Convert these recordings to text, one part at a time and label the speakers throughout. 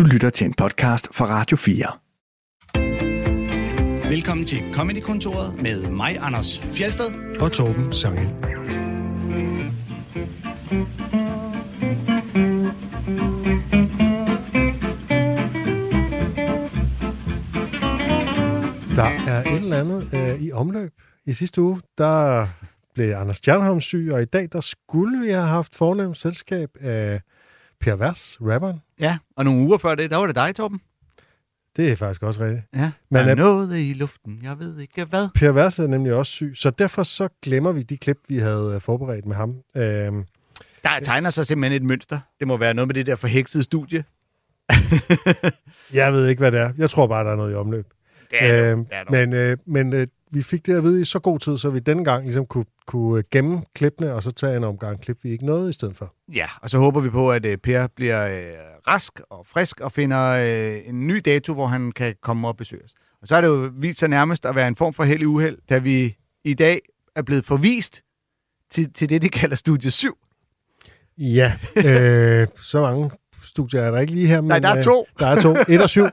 Speaker 1: Du lytter til en podcast fra Radio 4.
Speaker 2: Velkommen til Comedy-kontoret med mig, Anders Fjelsted.
Speaker 3: og Torben Sangel. Der er et eller andet øh, i omløb. I sidste uge, der blev Anders Stjernholm syg, og i dag, der skulle vi have haft fornemt selskab af Per Vers, rapperen.
Speaker 2: Ja, og nogle uger før det, der var det dig, Torben.
Speaker 3: Det er faktisk også rigtigt.
Speaker 2: Ja,
Speaker 3: Men
Speaker 2: der er noget i luften, jeg ved ikke hvad.
Speaker 3: Per Vers er nemlig også syg, så derfor så glemmer vi de klip, vi havde øh, forberedt med ham. Øhm,
Speaker 2: Der tegner sig simpelthen et mønster. Det må være noget med det der forheksede studie.
Speaker 3: jeg ved ikke, hvad det er. Jeg tror bare, der er noget i omløb.
Speaker 2: Det er
Speaker 3: Øhm,
Speaker 2: det, er
Speaker 3: men øh, men øh, vi fik det at vide i så god tid, så vi denne gang ligesom kunne, kunne øh, gemme klippene, og så tage en omgang klip, vi ikke nåede i stedet for.
Speaker 2: Ja, og så håber vi på, at øh, Per bliver øh, rask og frisk og finder øh, en ny dato, hvor han kan komme og besøge os. Og så er det jo vist sig nærmest at være en form for held i uheld, da vi i dag er blevet forvist til, til det, de kalder Studie 7.
Speaker 3: Ja, øh, så mange studier er der ikke lige her. Men,
Speaker 2: Nej, der er
Speaker 3: øh,
Speaker 2: to.
Speaker 3: Der er to, et og syv.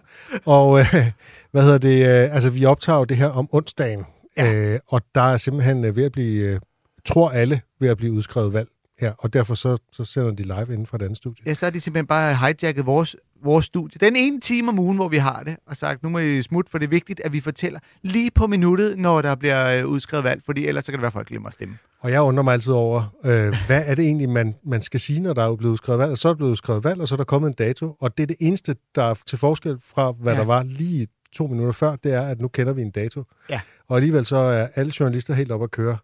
Speaker 3: Og øh, hvad hedder det? Øh, altså, vi optager jo det her om onsdagen,
Speaker 2: Ja.
Speaker 3: øh, og der er simpelthen øh, ved at blive, øh, tror alle, ved at blive udskrevet valg her, og derfor så, så sender de live inden fra den studie.
Speaker 2: Ja, så har de simpelthen bare hijacket vores, vores studie. Den ene time om ugen, hvor vi har det, og sagt, nu må I smutte, for det er vigtigt, at vi fortæller lige på minuttet, når der bliver øh, udskrevet valg, fordi ellers så kan det være, at folk glemmer at stemme.
Speaker 3: Og jeg undrer mig altid over, øh, hvad er det egentlig, man, man skal sige, når der er blevet udskrevet valg? Og så er der blevet udskrevet valg, og så er der kommet en dato. Og det er det eneste, der er til forskel fra, hvad
Speaker 2: ja.
Speaker 3: der var lige to minutter før, det er, at nu kender vi en dato.
Speaker 2: Ja.
Speaker 3: Og alligevel så er alle journalister helt op at køre.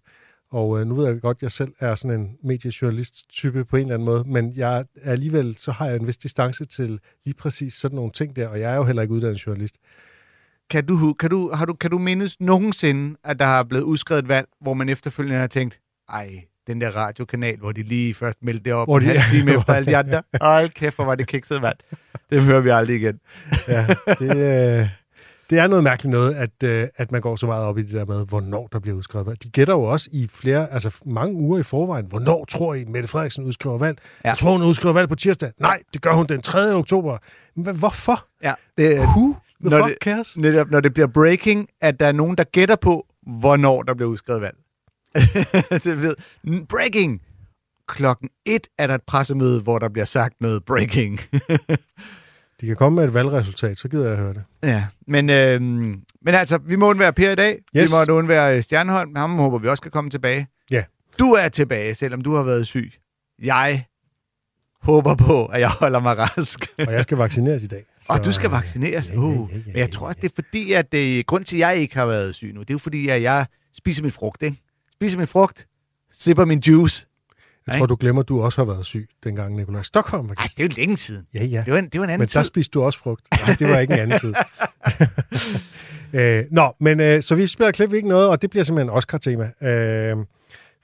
Speaker 3: Og øh, nu ved jeg godt, at jeg selv er sådan en mediejournalist-type på en eller anden måde, men jeg alligevel, så har jeg en vis distance til lige præcis sådan nogle ting der, og jeg er jo heller ikke uddannet journalist.
Speaker 2: Kan du, kan, du, har du, kan du mindes nogensinde, at der har blevet udskrevet et valg, hvor man efterfølgende har tænkt, ej, den der radiokanal, hvor de lige først meldte det op
Speaker 3: Hvor
Speaker 2: en
Speaker 3: de-
Speaker 2: halv time efter alle de andre. Ej, kæft, hvor var det kikset valg. Det hører vi aldrig igen.
Speaker 3: Ja, det, øh, det er noget mærkeligt noget, at, øh, at man går så meget op i det der med, hvornår der bliver udskrevet valg. De gætter jo også i flere, altså mange uger i forvejen, hvornår tror I, Mette Frederiksen udskriver valg?
Speaker 2: Ja.
Speaker 3: Jeg tror, hun udskriver valg på tirsdag. Nej, det gør hun den 3. oktober. Men hvorfor?
Speaker 2: Ja, det,
Speaker 3: Who the
Speaker 2: Når
Speaker 3: fuck
Speaker 2: det-
Speaker 3: cares?
Speaker 2: netop når det bliver breaking, at der er nogen, der gætter på, hvornår der bliver udskrevet valg. så ved, breaking! Klokken et er der et pressemøde, hvor der bliver sagt noget breaking.
Speaker 3: De kan komme med et valgresultat, så gider jeg høre det.
Speaker 2: ja, men, øh, men altså, vi må undvære Per i dag. Yes. Vi må undvære Stjernholm. Ham håber vi også kan komme tilbage.
Speaker 3: Ja.
Speaker 2: Du er tilbage, selvom du har været syg. Jeg håber på, at jeg holder mig rask.
Speaker 3: Og jeg skal vaccineres i dag.
Speaker 2: Og du skal
Speaker 3: øh,
Speaker 2: vaccineres.
Speaker 3: ja, ja,
Speaker 2: Uh,
Speaker 3: ja, ja,
Speaker 2: Men jeg
Speaker 3: ja,
Speaker 2: tror også,
Speaker 3: ja.
Speaker 2: det er fordi, at det, grund til, at jeg ikke har været syg nu, det er jo fordi, at jeg spiser min frugt, ikke? Spiser min frugt, sipper min juice.
Speaker 3: Jeg tror, du glemmer, at du også har været syg, dengang Nikolaj Stockholm var
Speaker 2: Ej,
Speaker 3: gæst.
Speaker 2: det er jo længe siden.
Speaker 3: Ja, ja.
Speaker 2: Det var en, det var en anden
Speaker 3: Men der
Speaker 2: tid.
Speaker 3: spiste du også frugt. Nej, det var ikke en anden tid. øh, nå, men øh, så vi spiller klip, ikke noget, og det bliver simpelthen Oscar-tema. Øh,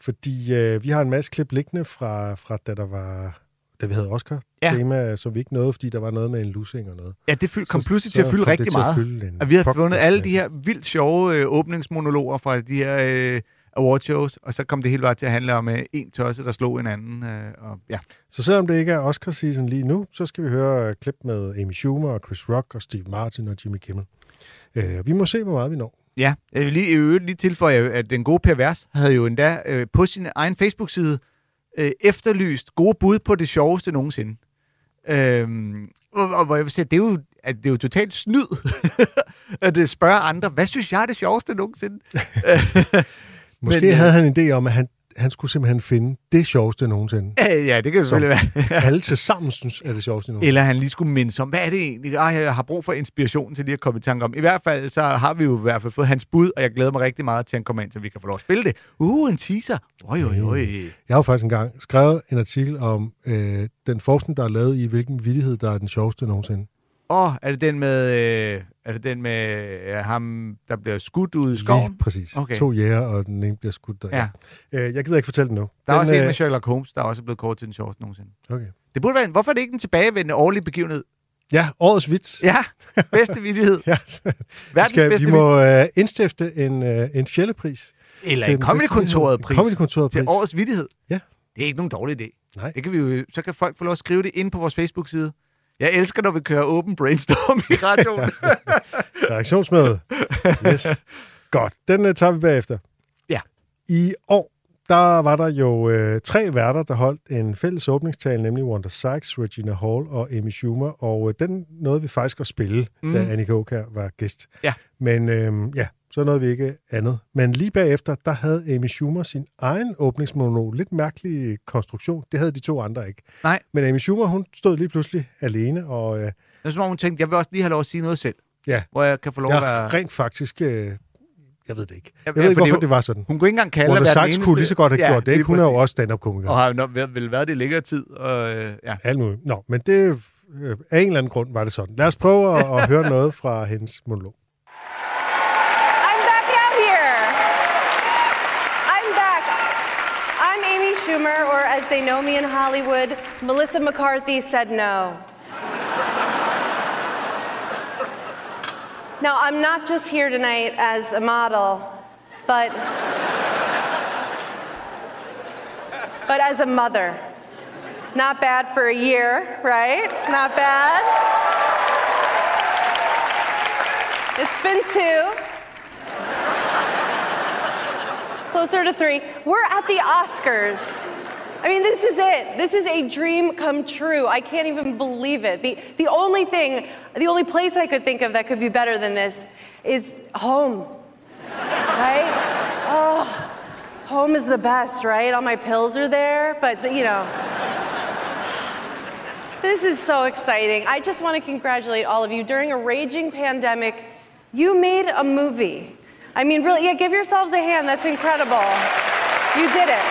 Speaker 3: fordi øh, vi har en masse klip liggende fra, fra da der var da vi havde Oscar-tema, ja. som vi ikke nåede, fordi der var noget med en lussing og noget.
Speaker 2: Ja, det fyld, kom
Speaker 3: Så-
Speaker 2: pludselig
Speaker 3: så
Speaker 2: til at fylde rigtig
Speaker 3: til at
Speaker 2: meget.
Speaker 3: fylde
Speaker 2: Og vi har fundet alle de her vildt sjove øh, åbningsmonologer fra de her øh, awardshows, og så kom det hele bare til at handle om øh, en tosse, der slog en anden. Øh, og, ja.
Speaker 3: Så selvom det ikke er Oscar-season lige nu, så skal vi høre øh, klip med Amy Schumer og Chris Rock og Steve Martin og Jimmy Kimmel. Øh, vi må se, hvor meget vi når.
Speaker 2: Ja, jeg vil lige, i øvrigt lige tilføje, at den gode Per Vers havde jo endda øh, på sin egen Facebook-side øh, efterlyst gode bud på det sjoveste nogensinde. Øhm, og, og hvor jeg vil sige, det er jo, at det er jo totalt snyd at spørge andre, hvad synes jeg er det sjoveste nogensinde?
Speaker 3: Måske
Speaker 2: Men, øh,
Speaker 3: havde han en idé om, at han, han skulle simpelthen finde det sjoveste nogensinde.
Speaker 2: Ja, ja, det kan selvfølgelig være.
Speaker 3: Alle til sammen synes, er det sjoveste nogensinde.
Speaker 2: Eller han lige skulle minde om, hvad er det egentlig? Ej, jeg har brug for inspiration til lige at komme i tanke om. I hvert fald, så har vi jo i hvert fald fået hans bud, og jeg glæder mig rigtig meget til, at han kommer ind, så vi kan få lov at spille det. Uh, en teaser. Oj, oj, oj.
Speaker 3: Jeg har jo faktisk engang skrevet en artikel om øh, den forskning, der er lavet i, hvilken vittighed, der er den sjoveste nogensinde.
Speaker 2: Åh, oh, er det den med, øh, er det den med øh, ham, der bliver skudt ud i skoven?
Speaker 3: Lige præcis.
Speaker 2: Okay.
Speaker 3: To jæger, og den ene bliver skudt der.
Speaker 2: Ja.
Speaker 3: Øh, jeg gider ikke fortælle den nu.
Speaker 2: Der er
Speaker 3: den,
Speaker 2: også en
Speaker 3: øh,
Speaker 2: med Sherlock Holmes, der er også blevet kort til den sjoveste nogensinde.
Speaker 3: Okay.
Speaker 2: Det burde være en, hvorfor er det ikke en tilbagevendende årlig begivenhed?
Speaker 3: Ja, årets vits.
Speaker 2: Ja, bedste vittighed.
Speaker 3: Ja,
Speaker 2: Verdens
Speaker 3: skal,
Speaker 2: bedste
Speaker 3: vi må øh, indstifte en, øh, en fjellepris.
Speaker 2: Eller
Speaker 3: til
Speaker 2: en Comedy-kontoret pris.
Speaker 3: Comedy-kontoret
Speaker 2: til
Speaker 3: pris.
Speaker 2: årets vittighed.
Speaker 3: Ja.
Speaker 2: Det er ikke nogen dårlig idé.
Speaker 3: Nej.
Speaker 2: Det kan vi jo, så kan folk få lov at skrive det ind på vores Facebook-side. Jeg elsker, når vi kører open brainstorm i radioen.
Speaker 3: Reaktionsmøde. Yes. Godt, den uh, tager vi bagefter.
Speaker 2: Ja.
Speaker 3: I år, der var der jo øh, tre værter, der holdt en fælles åbningstale, nemlig Wanda Sykes, Regina Hall og Amy Schumer, og øh, den nåede vi faktisk at spille, mm. da Annika Åkær var gæst.
Speaker 2: Ja.
Speaker 3: Men øh, ja, så nåede vi ikke andet. Men lige bagefter, der havde Amy Schumer sin egen åbningsmonolog. Lidt mærkelig konstruktion. Det havde de to andre ikke.
Speaker 2: Nej.
Speaker 3: Men Amy Schumer, hun stod lige pludselig alene, og øh,
Speaker 2: Det er som om hun tænkte, jeg vil også lige have lov at sige noget selv.
Speaker 3: Ja.
Speaker 2: Hvor jeg kan få lov at
Speaker 3: jeg
Speaker 2: være...
Speaker 3: rent faktisk... Øh, jeg ved det ikke. Jeg ved ikke, hvorfor det var sådan.
Speaker 2: Hun kunne ikke engang kalde være den
Speaker 3: Sykes kunne lige så godt have
Speaker 2: Ja,
Speaker 3: gjort det, ikke? Hun er jo også stand-up-komiker.
Speaker 2: Og har nok været, vel været det i længere tid. Og, øh, ja.
Speaker 3: Alt muligt. Nå, men det, øh, af en eller anden grund var det sådan. Lad os prøve at, at høre noget fra hendes monolog.
Speaker 4: I'm back out here. I'm back. I'm Amy Schumer, or as they know me in Hollywood, Melissa McCarthy said no. Now, I'm not just here tonight as a model, but but as a mother. Not bad for a year, right? Not bad. It's been two. Closer to three. We're at the Oscars. I mean, this is it. This is a dream come true. I can't even believe it. The, the only thing, the only place I could think of that could be better than this is home. Right? Oh, home is the best, right? All my pills are there, but you know. This is so exciting. I just want to congratulate all of you. During a raging pandemic, you made a movie. I mean, really, yeah, give yourselves a hand. That's incredible. You did it.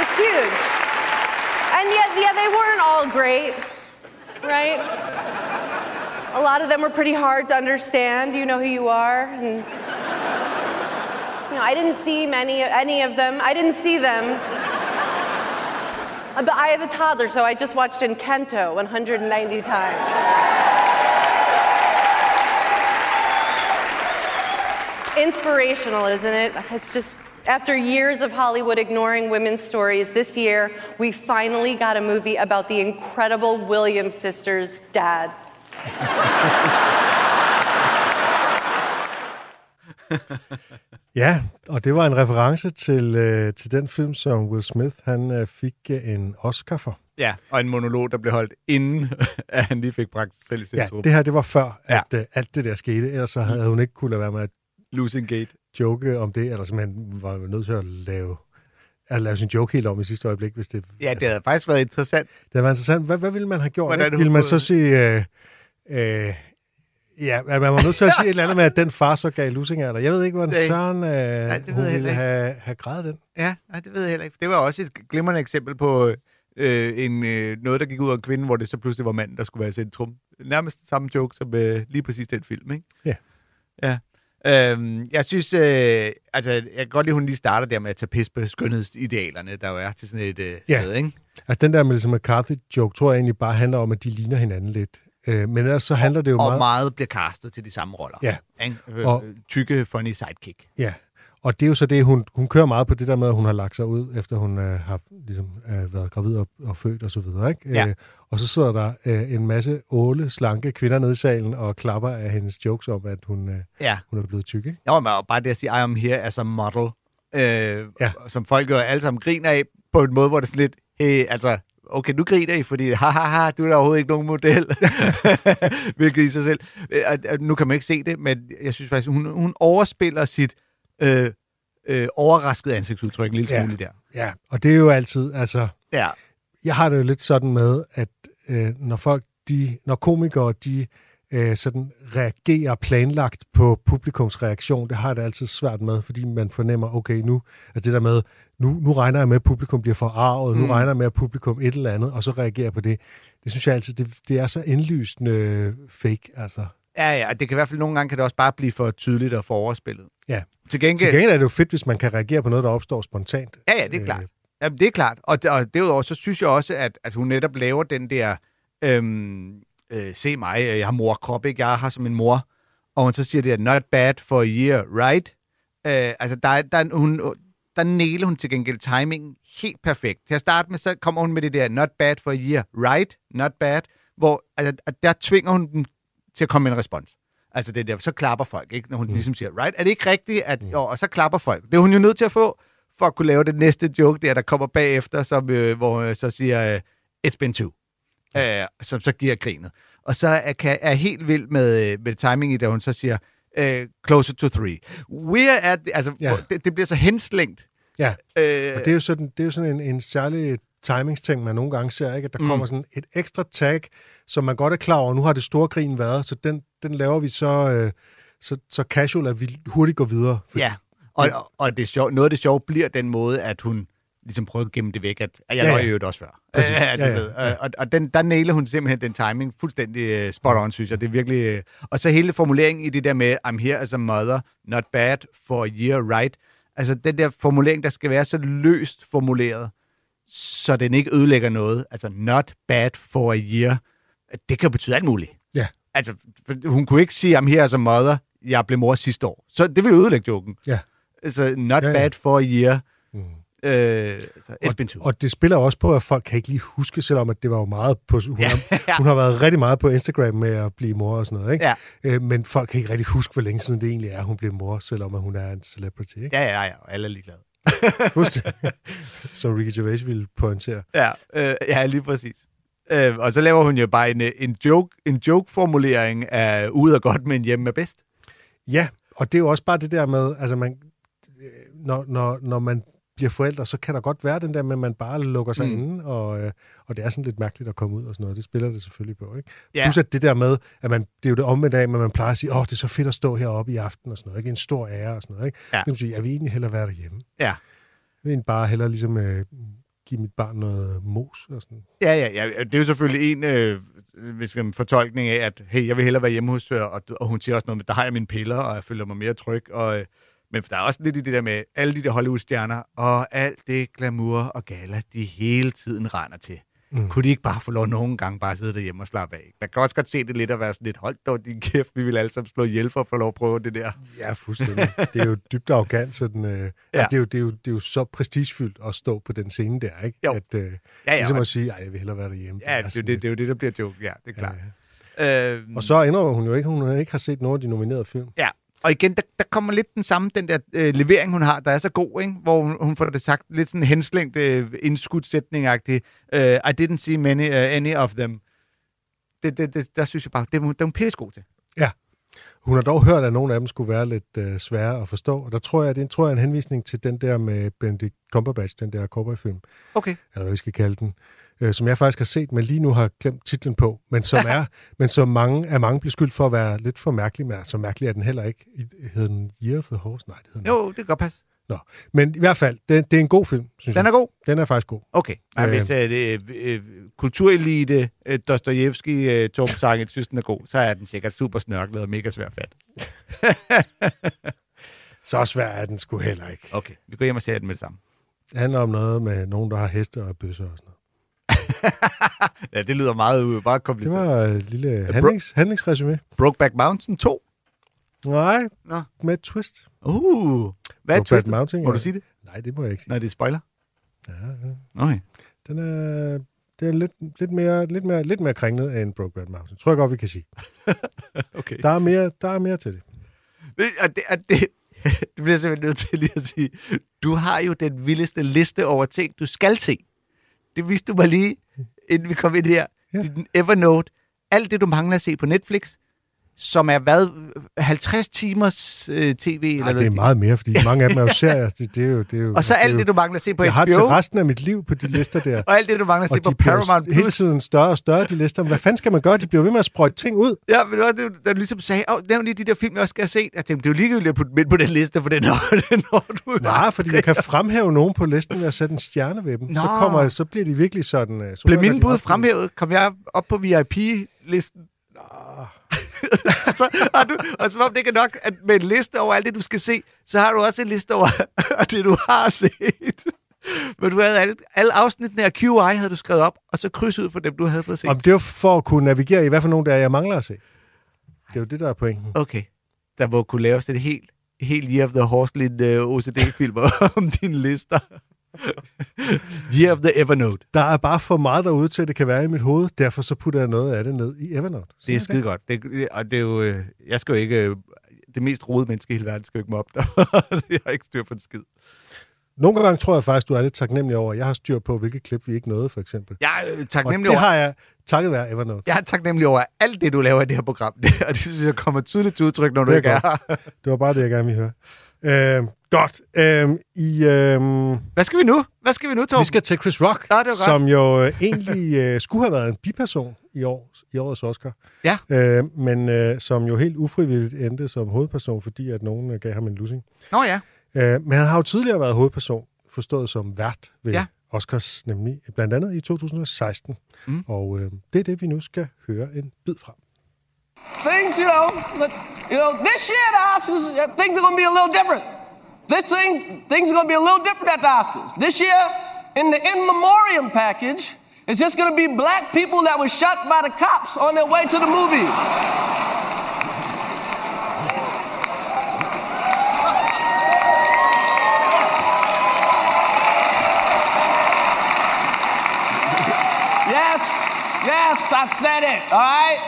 Speaker 4: It's huge. And yet, yeah, they weren't all great, right? A lot of them were pretty hard to understand. You know who you are. And, you know, I didn't see many, any of them. I didn't see them. Uh, But I have a toddler, so I just watched Encanto 190 times. Inspirational, isn't it? It's just after years of Hollywood ignoring women's stories, this year we finally got a movie about the incredible Williams sisters' dad.
Speaker 3: Ja, og det var en reference til, øh, til den film, som Will Smith han øh, fik øh, en Oscar for.
Speaker 2: ja, og en monolog, der blev holdt inden, at han lige fik bragt selv i
Speaker 3: Ja,
Speaker 2: centrum.
Speaker 3: det her, det var før,
Speaker 2: Ja.
Speaker 3: at øh, alt det der skete. Ellers så havde hun ikke kunne lade være med at
Speaker 2: Losing Gate.
Speaker 3: Joke om det, eller simpelthen var nødt til at lave, at lave sin joke helt om i sidste øjeblik, hvis det...
Speaker 2: Ja, det havde faktisk været interessant.
Speaker 3: Det havde været interessant. Hvad, hvad ville man have gjort?
Speaker 2: Hvordan
Speaker 3: Ville man så sige... Øh, øh, ja, man var nødt til at sige et eller andet med, at den far så gav lusinger, eller jeg ved ikke, hvordan
Speaker 2: Nej.
Speaker 3: Søren øh,
Speaker 2: det ved
Speaker 3: hun
Speaker 2: jeg
Speaker 3: ville have, have grædet den.
Speaker 2: Ja, nej, det ved jeg heller ikke. Det var også et glimrende eksempel på øh, en, øh, noget, der gik ud af kvinden, hvor det så pludselig var manden, der skulle være i centrum. Nærmest samme joke som øh, lige præcis den film, ikke?
Speaker 3: Ja.
Speaker 2: Ja. Øhm, jeg synes, øh, altså, jeg kan godt lide, at hun lige starter der med at tage pis på skønhedsidealerne, der jo er til sådan et øh,
Speaker 3: Ja.
Speaker 2: sted, ikke?
Speaker 3: Altså den der Melissa McCarthy-joke, tror jeg egentlig bare handler om, at de ligner hinanden lidt. Øh, men ellers så handler det jo
Speaker 2: Og
Speaker 3: meget...
Speaker 2: meget bliver castet til de samme roller.
Speaker 3: Ja.
Speaker 2: Ikke? Øh,
Speaker 3: Og-
Speaker 2: tykke, funny sidekick.
Speaker 3: Ja, og det er jo så det, hun, hun kører meget på det der med, at hun har lagt sig ud, efter hun øh, har ligesom, øh, været gravid og, og født og så videre. Ikke?
Speaker 2: Ja.
Speaker 3: Øh, og så sidder der øh, en masse åle, slanke kvinder nede i salen og klapper af hendes jokes om, at hun, øh,
Speaker 2: Ja.
Speaker 3: hun er blevet tyk. Ikke?
Speaker 2: Nå, men bare det at sige, I am here as a model, øh,
Speaker 3: Ja.
Speaker 2: ja. som folk jo alle sammen griner af, på en måde, hvor det er sådan lidt, hey, altså, okay, nu griner I, fordi ha, ha, ha, du er da overhovedet ikke nogen model. Hvilket i sig selv. Øh, nu kan man ikke se det, men jeg synes faktisk, hun, hun overspiller sit øh, øh, overraskede ansigtsudtryk en lille
Speaker 3: Ja.
Speaker 2: smule der.
Speaker 3: Ja, og det er jo altid, altså,
Speaker 2: Ja,
Speaker 3: jeg har det jo lidt sådan med, at øh, når folk, de, når komikere, de øh, sådan reagerer planlagt på publikums reaktion, det har jeg det altid svært med, fordi man fornemmer, okay, nu, altså det der med, nu, nu regner jeg med, at publikum bliver forarvet, mm. nu regner jeg med, at publikum et eller andet, og så reagerer på det. Det synes jeg altid, det, det er så indlysende fake, altså.
Speaker 2: ja, ja, og det kan i hvert fald nogle gange kan det også bare blive for tydeligt og for overspillet.
Speaker 3: Ja.
Speaker 2: Til gengæld,
Speaker 3: Til gengæld er det jo fedt, hvis man kan reagere på noget, der opstår spontant.
Speaker 2: Ja, ja, det er klart. Jamen, det er klart. Og, og derudover, så synes jeg også, at, at hun netop laver den der, øhm, øh, se mig, øh, jeg har morkrop, ikke? Jeg har som en mor. Og hun så siger det, not bad for a year, right? Øh, altså, der er, der er, hun, der næler hun til gengæld timingen helt perfekt. Til at starte med, så kommer hun med det der not bad for a year, right, not bad, hvor altså, at der tvinger hun dem til at komme med en respons. Altså det der, så klapper folk, ikke? når hun mm. ligesom siger, right, er det ikke rigtigt? At, mm. jo, og så klapper folk. Det er hun jo nødt til at få, for at kunne lave det næste joke der, der kommer bagefter, som, øh, hvor hun så siger, øh, it's been two, øh, som så giver grinet. Og så er, kan, er helt vild med, øh, med timing i, da hun så siger, øh, closer to three. We're at, altså,
Speaker 3: Ja.
Speaker 2: det, det bliver så henslængt.
Speaker 3: Ja,
Speaker 2: Øh,
Speaker 3: og det er jo sådan, det er jo sådan en, en særlig timingsting, man nogle gange ser, ikke? at der
Speaker 2: Mm.
Speaker 3: mm. kommer sådan et ekstra tag, som man godt er klar over, nu har det store grin været, så den, den laver vi så, øh, så, så casual, at vi hurtigt går videre. Fordi,
Speaker 2: Ja, og, og, og det sjov, noget af det sjove bliver den måde, at hun ligesom prøver at gemme det væk, at, at jeg
Speaker 3: Ja, ja.
Speaker 2: jo også før.
Speaker 3: Præcis. Ja,
Speaker 2: du
Speaker 3: ja,
Speaker 2: ved.
Speaker 3: ja.
Speaker 2: Og, og den, der nailer hun simpelthen den timing fuldstændig uh, spot on, synes jeg. Det er virkelig... Uh, og så hele formuleringen i det der med, I'm here as a mother, not bad for a year, right? Altså den der formulering, der skal være så løst formuleret, så den ikke ødelægger noget. Altså not bad for a year. Det kan betyde alt muligt.
Speaker 3: Ja.
Speaker 2: Altså, for hun kunne ikke sige, I'm here as a mother, jeg blev mor sidste år. Så det vil ødelægge joken.
Speaker 3: Ja.
Speaker 2: Altså, not
Speaker 3: Ja,
Speaker 2: ja, bad for a year.
Speaker 3: Mm.
Speaker 2: Øh, så been two.
Speaker 3: Og det spiller også på, at folk kan ikke lige huske, selvom at det var jo meget på... Hun,
Speaker 2: Ja,
Speaker 3: har,
Speaker 2: ja.
Speaker 3: hun har været rigtig meget på Instagram med at blive mor og sådan noget, ikke?
Speaker 2: Ja.
Speaker 3: Øh, men folk kan ikke rigtig huske, hvor længe siden det egentlig er, hun blev mor, selvom at hun er en celebrity, ikke?
Speaker 2: Ja, ja, ja, og alle er ligeglade.
Speaker 3: Som Ricky Gervais ville pointere.
Speaker 2: Ja, øh, ja lige præcis. Øh, og så laver hun jo bare en, øh, en joke en joke-formulering af ud og godt, men hjemme er bedst.
Speaker 3: Ja, og det er jo også bare det der med, altså man, øh, når, når, når man bliver forældre, så kan der godt være den der med, at man bare lukker sig
Speaker 2: Mm.
Speaker 3: inde, og, øh, og det er sådan lidt mærkeligt at komme ud og sådan noget. Det spiller det selvfølgelig på, ikke?
Speaker 2: Ja.
Speaker 3: Plus at det der med, at man, det er jo det omvendte af, at man plejer at sige, åh, det er så fedt at stå heroppe i aften og sådan noget, ikke? En stor ære og sådan noget, ikke?
Speaker 2: Ja.
Speaker 3: Det vil sige, jeg vil egentlig hellere være derhjemme.
Speaker 2: Ja.
Speaker 3: Jeg vil egentlig bare hellere ligesom øh, give mit barn noget mos og sådan.
Speaker 2: Ja, ja, ja. Det er jo selvfølgelig en øh, hvis man fortolkning af, at hey, jeg vil hellere være hjemme hos og, og hun siger også noget med, der har jeg mine piller, og jeg føler mig mere tryg. Og, øh, men der er også lidt i det der med alle de der Hollywood-stjerner, og alt det glamour og gala, de hele tiden render til.
Speaker 3: Mm.
Speaker 2: Kunne de ikke bare få lov nogle gange bare at sidde derhjemme og slappe af? Man kan også godt se det lidt og være sådan lidt, hold dog din kæft, vi vil alle sammen slå ihjel for at få lov at prøve det der.
Speaker 3: Ja, fuldstændig. det er jo dybt arrogant, sådan, øh, ja. altså, det, er jo, det, er jo, det er jo så prestigefyldt at stå på den scene der, ikke?
Speaker 2: Jo.
Speaker 3: At, øh,
Speaker 2: Ja, ja,
Speaker 3: ligesom at sige, at jeg vil hellere være derhjemme.
Speaker 2: Ja, det, er det,
Speaker 3: lidt-
Speaker 2: det er jo det, der bliver joke. Ja, det er klart.
Speaker 3: Ja,
Speaker 2: Ja, øh,
Speaker 3: Og så indrømmer hun jo ikke, hun ikke har set nogen af de nominerede film.
Speaker 2: Ja, og igen, der, der kommer lidt den samme, den der øh, levering, hun har, der er så god, ikke? hvor hun, hun får det sagt lidt sådan henslængt øh, indskudsætning-agtigt. Uh, I didn't see many, uh, any of them. Det, det, det, der synes jeg bare, det er det er hun pissegod til.
Speaker 3: Hun har dog hørt, at nogle af dem skulle være lidt øh, svære at forstå, og der tror jeg, det tror jeg, er en henvisning til den der med Benedict Cumberbatch, den der cowboyfilm,
Speaker 2: Okay.
Speaker 3: eller hvad vi skal kalde den, øh, som jeg faktisk har set, men lige nu har glemt titlen på, men som er, men som mange af mange bliver skyldt for at være lidt for mærkelig, men så mærkelig er den heller ikke. Hedder den Year of the Horse? Nej, det hedder den
Speaker 2: Jo, det kan godt passe.
Speaker 3: Nå. Men i hvert fald, det, det er en god film, synes
Speaker 2: Den
Speaker 3: jeg.
Speaker 2: er god.
Speaker 3: Den er faktisk god.
Speaker 2: Okay. Nej,
Speaker 3: Øh.
Speaker 2: hvis uh, det, uh, kulturelite, uh, Dostojevski, uh, Torben Sanget synes, den er god, så er den sikkert super snørklet og mega svær fat.
Speaker 3: Så svært er den sgu heller ikke.
Speaker 2: Okay, vi går hjem og ser den med det samme.
Speaker 3: Det handler om noget med nogen, der har heste og bøsser og sådan noget.
Speaker 2: Ja, det lyder meget, uh, meget
Speaker 3: Det
Speaker 2: kompliceret.
Speaker 3: var et lille handlings, handlingsresume.
Speaker 2: Brokeback Mountain 2.
Speaker 3: Nej,
Speaker 2: Nå.
Speaker 3: med et twist.
Speaker 2: Uh, hvad er twistet?
Speaker 3: Mountain,
Speaker 2: Må du
Speaker 3: ja.
Speaker 2: sige det?
Speaker 3: Nej, det må jeg ikke sige.
Speaker 2: Nej, det er spoiler.
Speaker 3: Ja, ja.
Speaker 2: Okay.
Speaker 3: Den er, det er lidt, lidt, mere, lidt, mere, lidt mere kringlet end Brokeback Mountain. Tror jeg godt, vi kan sige.
Speaker 2: okay.
Speaker 3: Der er mere, der er mere til det.
Speaker 2: Det, og det, og det, det bliver jeg simpelthen nødt til lige at sige. Du har jo den vildeste liste over ting, du skal se. Det viste du mig lige, inden vi kom ind her.
Speaker 3: Ja.
Speaker 2: Din Evernote. Alt det, du mangler at se på Netflix, som er hvad? 50 timers øh, tv?
Speaker 3: Nej,
Speaker 2: eller
Speaker 3: det er meget mere, fordi mange af dem er jo serier. Det, det er jo, det er jo,
Speaker 2: Og så
Speaker 3: det er
Speaker 2: alt
Speaker 3: jo,
Speaker 2: det, du mangler at se på
Speaker 3: Jeg har til
Speaker 2: HBO,
Speaker 3: resten af mit liv på de lister der.
Speaker 2: og alt det, du mangler at se på Paramount
Speaker 3: jo hele
Speaker 2: Plus.
Speaker 3: tiden større og større, de lister. Hvad fanden skal man gøre? De bliver ved med at sprøjte ting ud.
Speaker 2: Ja, men det var det, du ligesom sagde, åh, nævn lige de der film, jeg også skal have set. Jeg tænkte, det er jo ligegyldigt at putte ind på den liste, for den når, den når du
Speaker 3: Nej, fordi jeg kan fremhæve nogen på listen ved at sætte en stjerne ved dem. Så,
Speaker 2: Nå.
Speaker 3: kommer, så bliver de virkelig sådan... øh, Så
Speaker 2: Blev mine bud fremhævet? Kom jeg op på VIP-listen? så har du, og som om det ikke er nok, at med en liste over alt det, du skal se, så har du også en liste over det, du har set. Men du havde alle, alle afsnittene af QI havde du skrevet op, og så kryds ud for dem, du havde fået set.
Speaker 3: Om det jo for at kunne navigere i, hvad for nogen der er, jeg mangler at se. Det er jo det, der er pointen.
Speaker 2: Okay. Der må kunne laves et helt, helt Year of the Horse-lidt uh, OCD-filmer om dine lister. Year of the Evernote.
Speaker 3: Der er bare for meget derude til, at det kan være i mit hoved. Derfor så putter jeg noget af det ned i Evernote.
Speaker 2: Det er skide godt. Det, og det er jo, øh, jeg skal jo ikke, øh, det mest rodede menneske i hele verden skal jo ikke mobbe dig. jeg har ikke styr på en skid.
Speaker 3: Nogle gange tror jeg faktisk, du er lidt taknemmelig over, at jeg har styr på, hvilke klip vi ikke nåede, for eksempel.
Speaker 2: Jeg er øh, taknemmelig
Speaker 3: det
Speaker 2: over,
Speaker 3: har jeg takket være Evernote.
Speaker 2: jeg er taknemmelig over alt det, du laver i det her program. Det, og det synes jeg kommer tydeligt til udtryk, når du
Speaker 3: Det er
Speaker 2: ikke er
Speaker 3: godt.
Speaker 2: her.
Speaker 3: Det var bare det, jeg gerne ville høre. Øh, godt. Øh, i, øh,
Speaker 2: Hvad skal vi nu? Hvad skal vi nu, Torben?
Speaker 3: vi skal til Chris Rock,
Speaker 2: Nå, det var
Speaker 3: som jo øh, egentlig øh, skulle have været en biperson i, år, i årets Oscar.
Speaker 2: Ja.
Speaker 3: Øh, men øh, som jo helt ufrivilligt endte som hovedperson, fordi at nogen øh, gav ham en lussing.
Speaker 2: Nå ja.
Speaker 3: Øh, men han har jo tidligere været hovedperson, forstået som vært ved
Speaker 2: Ja.
Speaker 3: ja. Oscars, nemlig blandt andet i 2016.
Speaker 2: Mm.
Speaker 3: Og øh, det er det, vi nu skal høre en bid fra.
Speaker 5: things, you know, you know, this year the Oscars, uh, things are going to be a little different. This thing, things are going to be a little different at the Oscars. This year, in the in memoriam package, it's just going to be black people that were shot by the cops on their way to the movies. Yes, yes, I said it, all right?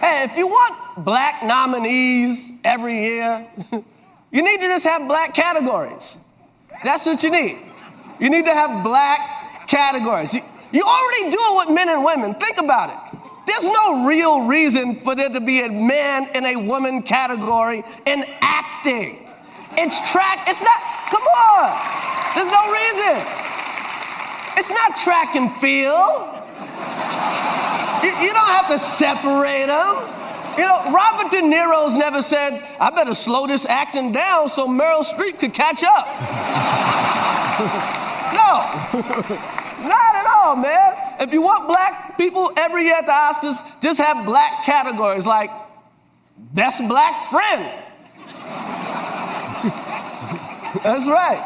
Speaker 5: Hey, if you want black nominees every year, you need to just have black categories. That's what you need. You need to have black categories. You, you already do it with men and women. Think about it. There's no real reason for there to be a man and a woman category in acting. It's track, it's not, come on. There's no reason. It's not track and field. You, you don't have to separate them. You know, Robert De Niro's never said, I better slow this acting down so Meryl Streep could catch up. no, not at all, man. If you want black people every year at the Oscars, just have black categories like best black friend. That's right.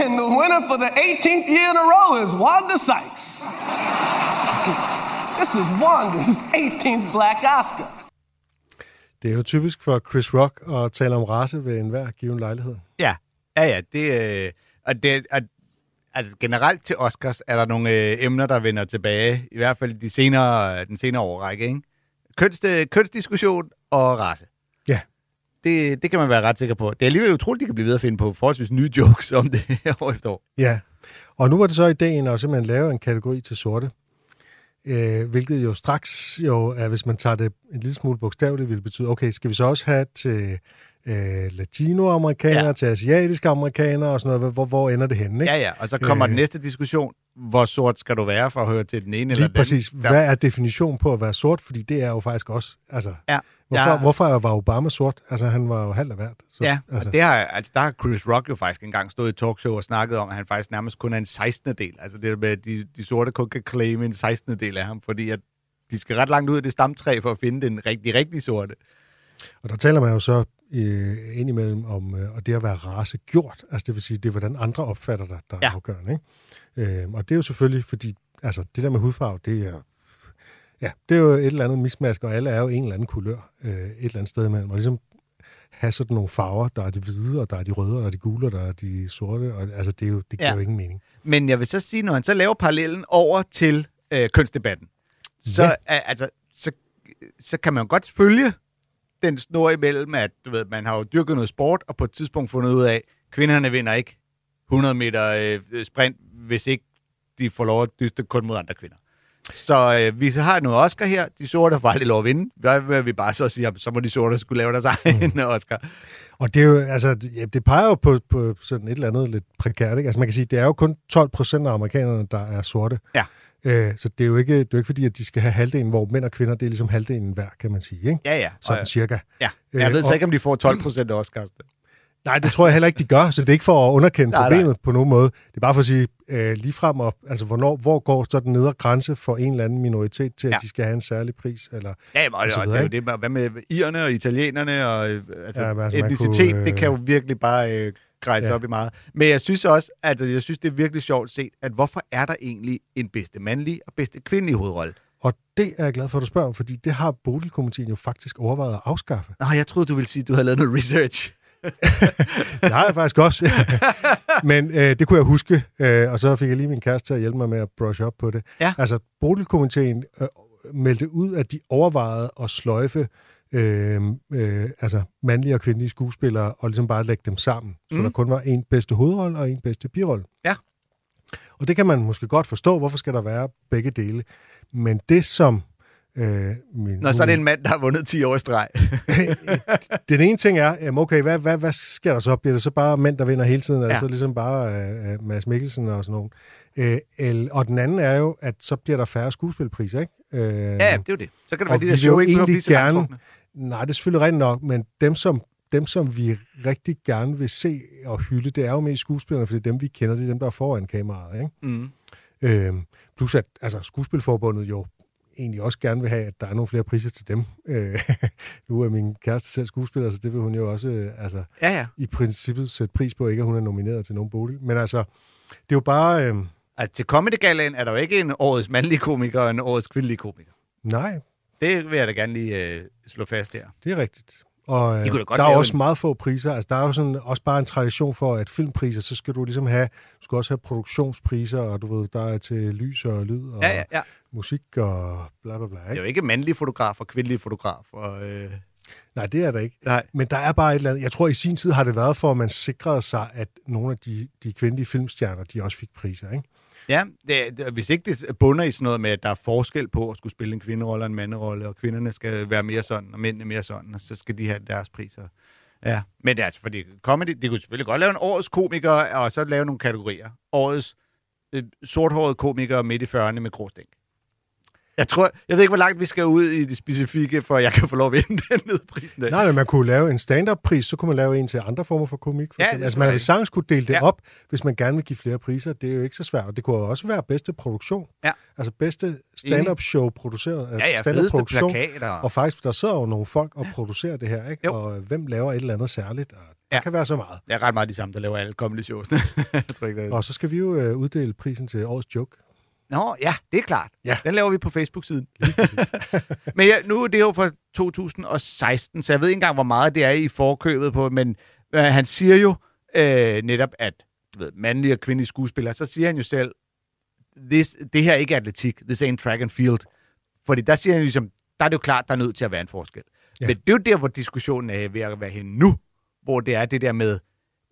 Speaker 5: And the winner for the 18th year in a row is Wanda Sykes. This is Wanda's 18th Black Oscar.
Speaker 3: Det er jo typisk for Chris Rock at tale om race ved enhver given lejlighed.
Speaker 2: Ja, ja, ja. Det, øh, og det, og, altså generelt til Oscars er der nogle øh, emner, der vender tilbage, i hvert fald de senere, den senere årrække, ikke? Køns, øh, kønsdiskussion og race.
Speaker 3: Ja.
Speaker 2: Det, det kan man være ret sikker på. Det er alligevel utroligt, de kan blive ved at finde på forholdsvis nye jokes om det år efter år.
Speaker 3: Ja, og nu var det så ideen at simpelthen lave en kategori til sorte, øh, hvilket jo straks jo er, hvis man tager det en lille smule bogstaveligt, vil betyde, okay, skal vi så også have til øh, latinoamerikanere,
Speaker 2: Ja.
Speaker 3: til asiatiske amerikanere og sådan noget, hvor, hvor ender det henne, ikke?
Speaker 2: Ja, ja. Og så kommer øh. den næste diskussion. Hvor sort skal du være for at høre til den ene eller
Speaker 3: Lige
Speaker 2: den
Speaker 3: præcis.
Speaker 2: anden?
Speaker 3: Hvad er definitionen på at være sort? Fordi det er jo faktisk også, altså,
Speaker 2: Ja.
Speaker 3: hvorfor,
Speaker 2: Ja.
Speaker 3: hvorfor var Obama sort? Altså, han var jo halvt af hvert. Så,
Speaker 2: Ja,
Speaker 3: altså,
Speaker 2: og det har, altså, der har Chris Rock jo faktisk engang stået i talkshow og snakket om, at han faktisk nærmest kun er en 16. del. Altså det der med, at de, de sorte kun kan claime en 16. del af ham, fordi at de skal ret langt ud af det stamtræ for at finde den rigtig, rigtig sorte.
Speaker 3: Og der taler man jo så øh, indimellem om øh, og det at være racegjort. Altså det vil sige, det er, hvordan andre opfatter dig, der er
Speaker 2: Ja.
Speaker 3: afgørende. Ikke? Øh, og det er jo selvfølgelig, fordi altså, det der med hudfarve, det er, ja, det er jo et eller andet mismask, og alle er jo en eller anden kulør øh, et eller andet sted imellem. Og ligesom have sådan nogle farver, der er de hvide, og der er de røde, og der er de gule, og der er de sorte. Og, altså det, er jo, det giver
Speaker 2: Ja.
Speaker 3: jo ingen mening.
Speaker 2: Men jeg vil så sige, når han så laver parallellen over til øh, kønsdebatten, så,
Speaker 3: Ja.
Speaker 2: altså, så, så kan man jo godt følge den snor imellem, at du ved, man har jo dyrket noget sport, og på et tidspunkt fundet ud af, at kvinderne vinder ikke 100 meter øh, sprint, hvis ikke de får lov at dyste kun mod andre kvinder. Så øh, vi har noget Oscar her. De sorte får aldrig lov at vinde. Hvad vil vi bare så sige, så må de sorte skulle lave deres egen mm. Oscar.
Speaker 3: Og det er jo, altså, det- ja, det peger jo på, på sådan et eller andet lidt prekært, ikke? Altså man kan sige, det er jo kun 12 procent af amerikanerne, der er sorte.
Speaker 2: Ja.
Speaker 3: Øh, så det er, jo ikke, det er jo ikke fordi, at de skal have halvdelen, hvor mænd og kvinder, det er ligesom halvdelen hver, kan man sige, ikke?
Speaker 2: Ja, ja.
Speaker 3: Sådan
Speaker 2: Og,
Speaker 3: cirka.
Speaker 2: ja. Jeg ved
Speaker 3: Øh,
Speaker 2: så
Speaker 3: og-
Speaker 2: ikke, om de får 12 procent af Oscars.
Speaker 3: Nej, det tror jeg heller ikke, de gør, så det er ikke for at underkende
Speaker 2: Nej, nej.
Speaker 3: problemet på nogen måde. Det er bare for at sige, øh, lige frem op, altså hvornår, hvor går så den nedre grænse for en eller anden minoritet til, at
Speaker 2: Ja.
Speaker 3: de skal have en særlig pris? Eller,
Speaker 2: Ja, jamen, og,
Speaker 3: og så videre,
Speaker 2: det er jo det, med- hvad med irerne og italienerne og øh, altså,
Speaker 3: Ja, men
Speaker 2: altså
Speaker 3: altså,
Speaker 2: etnicitet,
Speaker 3: kunne,
Speaker 2: det kan jo
Speaker 3: øh,
Speaker 2: virkelig bare øh, grejse
Speaker 3: ja.
Speaker 2: op i meget. Men jeg synes også, at jeg synes, det er virkelig sjovt set, at hvorfor er der egentlig en bedste mandlige og bedste kvindelige hovedrolle?
Speaker 3: Og det er jeg glad for, at du spørger om, fordi det har boligkomiteen jo faktisk overvejet at afskaffe.
Speaker 2: Nå, jeg troede, du ville sige, at du havde lavet noget research.
Speaker 3: det har jeg faktisk også. Men øh, det kunne jeg huske, øh, og så fik jeg lige min kæreste til at hjælpe mig med at brush op på det.
Speaker 2: Ja.
Speaker 3: Altså, Bodil-komiteen øh, meldte ud, at de overvejede at sløjfe øh, øh, altså mandlige og kvindelige skuespillere, og ligesom bare lægge dem sammen. Så
Speaker 2: Mm.
Speaker 3: der kun var en bedste hovedrolle og en bedste birolle.
Speaker 2: Ja.
Speaker 3: Og det kan man måske godt forstå, hvorfor skal der være begge dele. Men det som... Øh, min,
Speaker 2: Nå, så er det en mand, der har vundet 10 år i streg.
Speaker 3: den ene ting er, jamen okay, hvad, hvad, hvad sker der så? Bliver det så bare mænd, der vinder hele tiden?
Speaker 2: Ja.
Speaker 3: så ligesom bare uh, Mads Mikkelsen og sådan nogen? Øh, el, og den anden er jo, at så bliver der færre skuespilprispriser, ikke? Øh,
Speaker 2: Ja, det er jo det. Så kan det være, de der show ikke blive så
Speaker 3: gerne-. Nej, det er selvfølgelig rigtigt nok, men dem som, dem, som vi rigtig gerne vil se og hylde, det er jo mest skuespillerne, for det er dem, vi kender, det er dem, der er foran kameraet, ikke?
Speaker 2: Mm.
Speaker 3: Øh, plus at altså, Skuespilforbundet jo egentlig også gerne vil have, at der er nogle flere priser til dem. Øh, nu er min kæreste selv skuespiller, så det vil hun jo også øh, altså,
Speaker 2: Ja, ja.
Speaker 3: i princippet sætte pris på, ikke at hun er nomineret til nogen bolig. Men altså, det er jo bare... Øh,
Speaker 2: Altså, til Comedy Galaen er der jo ikke en årets mandlige komiker og en årets kvindelige komiker.
Speaker 3: nej,
Speaker 2: Det vil jeg da gerne lige øh, slå fast her.
Speaker 3: det er rigtigt. Og øh,
Speaker 2: De
Speaker 3: der er også
Speaker 2: en-
Speaker 3: meget få priser. Altså, der er jo sådan, også bare en tradition for, at filmpriser, så skal du ligesom have, du skal også have produktionspriser, og du ved, der er til lys og lyd og
Speaker 2: Ja, ja, ja.
Speaker 3: Musik og bla bla bla.
Speaker 2: Det er
Speaker 3: Ikke?
Speaker 2: jo ikke mandlige fotograf og kvindelige fotograf. Og, øh,
Speaker 3: Nej, det er der ikke.
Speaker 2: nej.
Speaker 3: Men der er bare et eller andet. Jeg tror, i sin tid har det været for, at man sikrede sig, at nogle af de, de kvindelige filmstjerner, de også fik priser, ikke?
Speaker 2: Ja, det, det, hvis ikke det bunder i sådan noget med, at der er forskel på at skulle spille en kvinderolle og en manderolle, og kvinderne skal være mere sådan, og mændene mere sådan, og så skal de have deres priser. Ja, men det er altså, fordi comedy, de kunne selvfølgelig godt lave en årets komiker, og så lave nogle kategorier. Årets øh, sorthåret komiker midt i 40'erne med gråstænk. Jeg tror, jeg ved ikke, hvor langt vi skal ud i det specifikke, for jeg kan få lov at vinde den nedprisen. Der.
Speaker 3: Nej, men man kunne lave en stand-up-pris, så kunne man lave en til andre former for komik. For
Speaker 2: Ja, det
Speaker 3: altså, man
Speaker 2: selvfølgelig
Speaker 3: vil sagtens kunne dele det
Speaker 2: Ja.
Speaker 3: op, hvis man gerne vil give flere priser. Det er jo ikke så svært. Og det kunne også være bedste produktion.
Speaker 2: Ja.
Speaker 3: Altså bedste stand-up show produceret.
Speaker 2: Ja, ja,
Speaker 3: stand-up produktion.
Speaker 2: plakater.
Speaker 3: Og faktisk, der sidder jo nogle folk og producerer det her, ikke?
Speaker 2: Jo.
Speaker 3: Og hvem laver et eller andet særligt? Og der
Speaker 2: Ja.
Speaker 3: kan være så meget.
Speaker 2: Det er ret meget de samme, der laver alle comedy shows. jeg tror ikke, det er...
Speaker 3: Og så skal vi jo øh, uddele prisen til årets joke.
Speaker 2: Nå, ja, det er klart.
Speaker 3: Ja.
Speaker 2: Den laver vi på Facebook-siden. men ja, nu er det jo fra 2016, så jeg ved ikke engang, hvor meget det er i forkøbet på, men øh, han siger jo øh, netop, at du ved, mandlige og kvindelige skuespillere, så siger han jo selv, This, det her er ikke atletik, this ain't track and field. Fordi der siger han ligesom, der er det jo klart, der er nødt til at være en forskel. Ja.
Speaker 3: Ja.
Speaker 2: Men det er jo der, hvor diskussionen er ved at være henne nu, hvor det er det der med,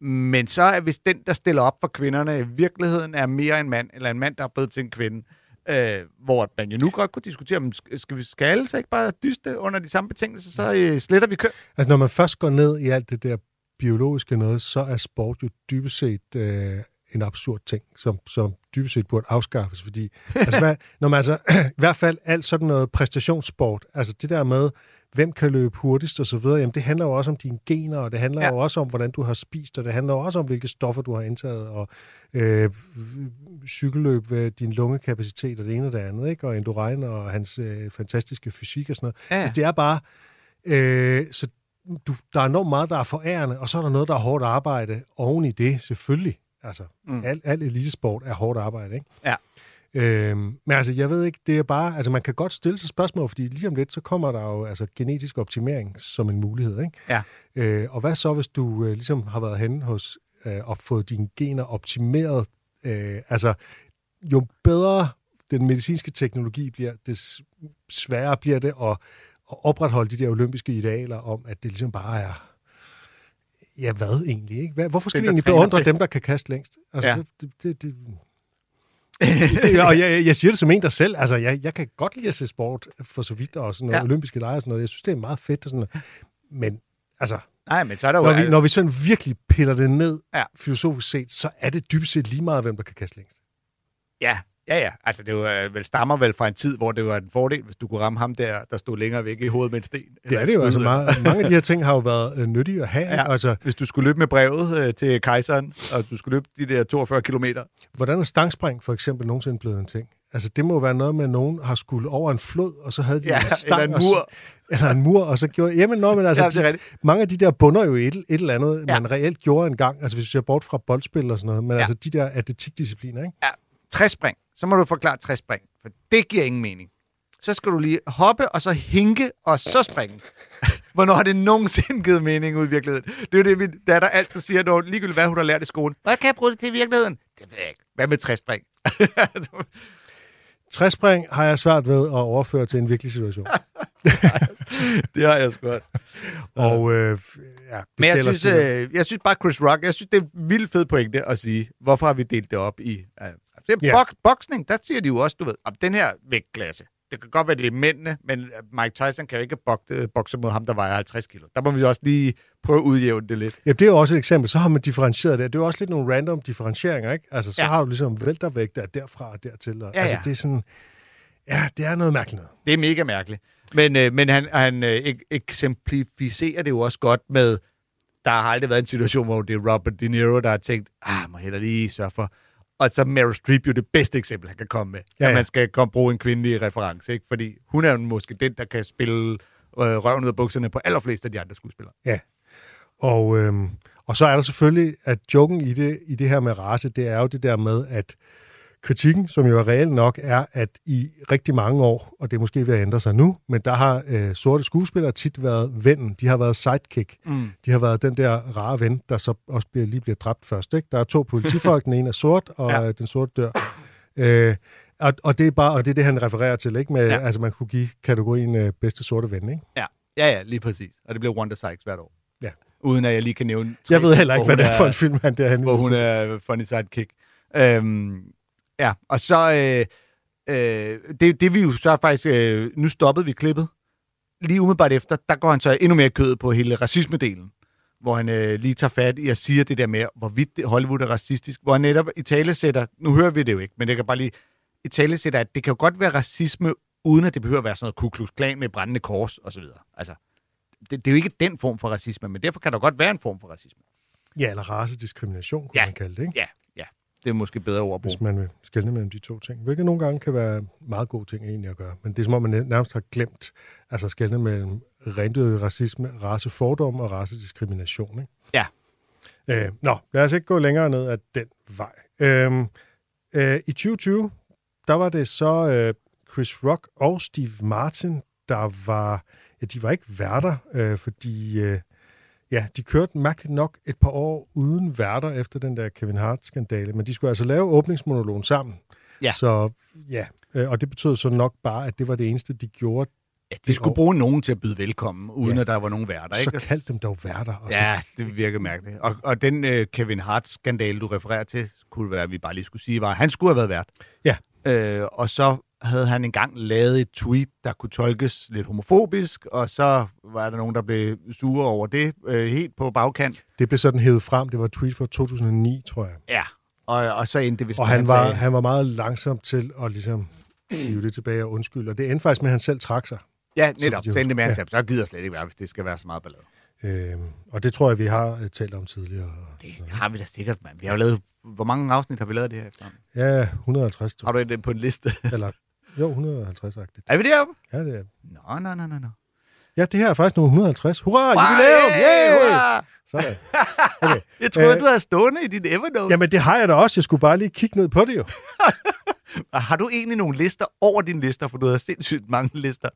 Speaker 2: men så er hvis den, der stiller op for kvinderne, i virkeligheden er mere en mand, eller en mand, der er blevet til en kvinde, øh, hvor man jo nu godt kunne diskutere, om skal, vi skal alle så ikke bare dyste under de samme betingelser, så øh, sletter vi køn.
Speaker 3: Altså, når man først går ned i alt det der biologiske noget, så er sport jo dybest set øh, en absurd ting, som, som dybest set burde afskaffes, fordi altså, hvad, når man altså, i hvert fald alt sådan noget præstationssport, altså det der med, hvem kan løbe hurtigst og så videre, jamen det handler jo også om dine gener, og det handler
Speaker 2: Ja.
Speaker 3: jo også om, hvordan du har spist, og det handler jo også om, hvilke stoffer du har indtaget, og øh, cykelløb, øh, din lungekapacitet og det ene og det andet, ikke? og Endurain og hans øh, fantastiske fysik og sådan noget.
Speaker 2: Ja.
Speaker 3: Altså, det er bare, øh, så du, der er enormt meget, der er forærende, og så er der noget, der er hårdt arbejde oven i det, selvfølgelig. Altså,
Speaker 2: mm.
Speaker 3: al, al elitesport er hårdt arbejde, ikke?
Speaker 2: Ja.
Speaker 3: Øhm, men altså, jeg ved ikke, det er bare, altså man kan godt stille sig spørgsmål, fordi lige om lidt, så kommer der jo altså genetisk optimering som en mulighed, ikke?
Speaker 2: Ja.
Speaker 3: Øh, og hvad så, hvis du øh, ligesom har været henne hos øh, og fået dine gener optimeret? Øh, altså, jo bedre den medicinske teknologi bliver, des sværere bliver det at, at opretholde de der olympiske idealer om, at det ligesom bare er Ja, hvad egentlig? Ikke? Hvad, hvorfor skal
Speaker 2: Den,
Speaker 3: vi egentlig beundre dem, der kan kaste længst? Altså,
Speaker 2: ja.
Speaker 3: det, det, det, det, og jeg, jeg siger det som en, der selv, altså jeg, jeg kan godt lide at se sport for så vidt, og sådan noget,
Speaker 2: Ja.
Speaker 3: olympiske lege og sådan noget. Jeg synes, det er meget fedt og sådan noget. Men altså,
Speaker 2: Nej, men så er der jo...
Speaker 3: når vi, når vi sådan virkelig piller det ned,
Speaker 2: ja.
Speaker 3: filosofisk set, så er det dybest set lige meget, hvem der kan kaste længst.
Speaker 2: Ja, ja, ja. Altså, det jo, øh, vel stammer vel fra en tid, hvor det var en fordel, hvis du kunne ramme ham der, der stod længere væk i hovedet med en sten.
Speaker 3: Det
Speaker 2: Eller
Speaker 3: er
Speaker 2: et
Speaker 3: det jo. Altså, meget, mange af de her ting har jo været øh, nyttige at have.
Speaker 2: Ja.
Speaker 3: Ja. Altså,
Speaker 2: Hvis du skulle løbe med brevet øh, til kejseren, og du skulle løbe de der 42 kilometer.
Speaker 3: hvordan er stangspring for eksempel nogensinde blevet en ting? Altså, det må være noget med, at nogen har skulle over en flod, og så havde de
Speaker 2: Ja,
Speaker 3: en stang,
Speaker 2: eller en
Speaker 3: og
Speaker 2: mur.
Speaker 3: eller en mur, og så gjorde... Jamen, nå, men altså,
Speaker 2: Ja, det er
Speaker 3: de, mange af de der bunder jo et, et eller andet,
Speaker 2: Ja.
Speaker 3: ja. man reelt gjorde engang. Altså, hvis vi ser bort fra boldspil og sådan noget. Men
Speaker 2: Ja.
Speaker 3: ja. altså, de der atletikdiscipliner, ikke?
Speaker 2: Ja, 60 spring. Så må du forklare 60 spring, for det giver ingen mening. Så skal du lige hoppe, og så hinke, og så springe. Hvornår har det nogensinde givet mening ud i virkeligheden? Det er jo det, min datter altid siger, når ligegyldigt hvad hun har lært i skolen. Hvad kan jeg bruge det til i virkeligheden? Det ved jeg ikke. Hvad med træspring?
Speaker 3: Træspring har jeg svært ved at overføre til en virkelig situation.
Speaker 2: det har jeg sgu også.
Speaker 3: Og øh, ja, det
Speaker 2: Men jeg synes, øh, jeg synes bare, Chris Rock, jeg synes, det er en vildt fed pointe at sige, hvorfor har vi delt det op i... Øh, det er
Speaker 3: Ja.
Speaker 2: bok, boksning, der siger de jo også, du ved, om den her vægtklasse, det kan godt være, det er mændene, men Mike Tyson kan jo ikke bokse, bokse mod ham, der vejer 50 kilo. Der må vi også lige prøve at udjævne det lidt.
Speaker 3: Ja, det er jo også et eksempel. Så har man differentieret det. Det er jo også lidt nogle random differentieringer, ikke? Altså, så
Speaker 2: Ja.
Speaker 3: har du ligesom væltervægt der derfra og dertil. Og,
Speaker 2: Ja,
Speaker 3: altså,
Speaker 2: ja.
Speaker 3: det er sådan... Ja, det er noget mærkeligt noget.
Speaker 2: Det er mega mærkeligt. Men, øh, men han, han øh, ek- eksemplificerer det jo også godt med, der har aldrig været en situation, hvor det er Robert De Niro, der har tænkt, ah, må heller lige sørge for. Og så er Meryl Streep jo det bedste eksempel, han kan komme med. Ja,
Speaker 3: Ja,
Speaker 2: ja. At
Speaker 3: ja.
Speaker 2: man skal komme bruge en kvindelig reference, ikke? Fordi hun er jo måske den, der kan spille øh, røven ud af bukserne på allerflest af de andre skuespillere.
Speaker 3: Og, øhm, og så er der selvfølgelig, at joken i det, i det her med race, det er jo det der med, at kritikken, som jo er reel nok, er, at i rigtig mange år, og det er måske ved at ændre sig nu, men der har øh, sorte skuespillere tit været vennen. De har været sidekick.
Speaker 2: Mm.
Speaker 3: De har været den der rare ven, der så også bliver, lige bliver dræbt først. Ikke? Der er to politifolk, den ene er sort, og
Speaker 2: Ja.
Speaker 3: ja. den sorte dør. Øh, og, og, det er bare, og det er det, han refererer til, ikke? Med,
Speaker 2: Ja.
Speaker 3: Altså, man kunne give kategorien øh, bedste sorte ven, ikke?
Speaker 2: Ja. ja, ja, lige præcis. Og det bliver Wanda Sykes hvert år.
Speaker 3: Ja.
Speaker 2: Uden at jeg lige kan nævne... tre,
Speaker 3: Jeg ved heller ikke, hvad det er for en film, han der
Speaker 2: hvor hun er funny sidekick. Øhm, ja, og så... Øh, øh, det, det vi jo så faktisk... Øh, nu stoppede vi klippet. Lige umiddelbart efter, der går han så endnu mere i kødet på hele racismedelen. Hvor han øh, lige tager fat i at sige det der med, hvorvidt Hollywood er racistisk. Hvor han netop i tale sætter... Nu hører vi det jo ikke, men det kan bare lige... I tale sætter, at det kan jo godt være racisme, uden at det behøver at være sådan noget Ku Klux Klan med brændende kors og så videre. Altså, det, det er jo ikke den form for racisme, men derfor kan der godt være en form for racisme.
Speaker 3: Ja, eller racediskrimination, kunne
Speaker 2: Ja.
Speaker 3: man kalde det, ikke?
Speaker 2: Ja. Det er måske bedre ord at bruge.
Speaker 3: Hvis man vil skelne mellem de to ting. Hvilket nogle gange kan være meget gode ting egentlig at gøre. Men det er som om, man nærmest har glemt altså skelne mellem rendød racisme, racefordom og racediskrimination. Ikke?
Speaker 2: Ja.
Speaker 3: Øh, nå, lad os ikke gå længere ned ad den vej. Øhm, øh, I 2020, der var det så øh, Chris Rock og Steve Martin, der var, ja, de var ikke værter, øh, fordi øh, ja, de kørte mærkeligt nok et par år uden værter efter den der Kevin Hart-skandale, men de skulle altså lave åbningsmonologen sammen.
Speaker 2: Ja.
Speaker 3: Så ja, øh, og det betød så nok bare, at det var det eneste, de gjorde.
Speaker 2: Ja, de skulle
Speaker 3: år.
Speaker 2: bruge nogen til at byde velkommen, uden
Speaker 3: Ja.
Speaker 2: at der var nogen værter.
Speaker 3: Så
Speaker 2: ikke?
Speaker 3: kald dem dog værter. Og så,
Speaker 2: Ja, det virker mærkeligt. Og, og den øh, Kevin Hart-skandale, du refererer til, kunne være, at vi bare lige skulle sige, var, at han skulle have været vært.
Speaker 3: Ja.
Speaker 2: Øh, og så havde han engang lavet et tweet, der kunne tolkes lidt homofobisk, og så var der nogen, der blev sure over det, øh, helt på bagkant.
Speaker 3: Det blev sådan hævet frem. Det var et tweet fra 2009, tror jeg.
Speaker 2: Ja, og, og så endte det, hvis
Speaker 3: Og han var, han var meget langsom til at ligesom hive det tilbage og undskylde. Og det endte faktisk med, at han selv trak sig.
Speaker 2: Ja, netop.
Speaker 3: de
Speaker 2: Så endte det med, at han
Speaker 3: ja.
Speaker 2: sagde, så gider slet ikke være, hvis det skal være så meget ballade.
Speaker 3: Øhm, og det tror jeg, vi har øh, talt om tidligere.
Speaker 2: Det har vi da sikkert, mand. Vi har jo lavet... Hvor mange afsnit har vi lavet det her efterhånden?
Speaker 3: Ja, 150. tror
Speaker 2: Har du det på en liste?
Speaker 3: Eller, jo, 150-agtigt.
Speaker 2: er vi deroppe?
Speaker 3: Ja, det er.
Speaker 2: Nå, nå, nå, nå, nå.
Speaker 3: Ja, det her er faktisk nummer 150. Hurra, jubilæum!
Speaker 2: Hey,
Speaker 3: Yeah!
Speaker 2: hurra!
Speaker 3: Sådan. Okay.
Speaker 2: Jeg troede,
Speaker 3: Øh,
Speaker 2: du havde stående i din Evernote.
Speaker 3: Jamen, det har jeg da også. Jeg skulle bare lige kigge ned på det jo.
Speaker 2: Har du egentlig nogle lister over dine lister, for du har sindssygt mange lister?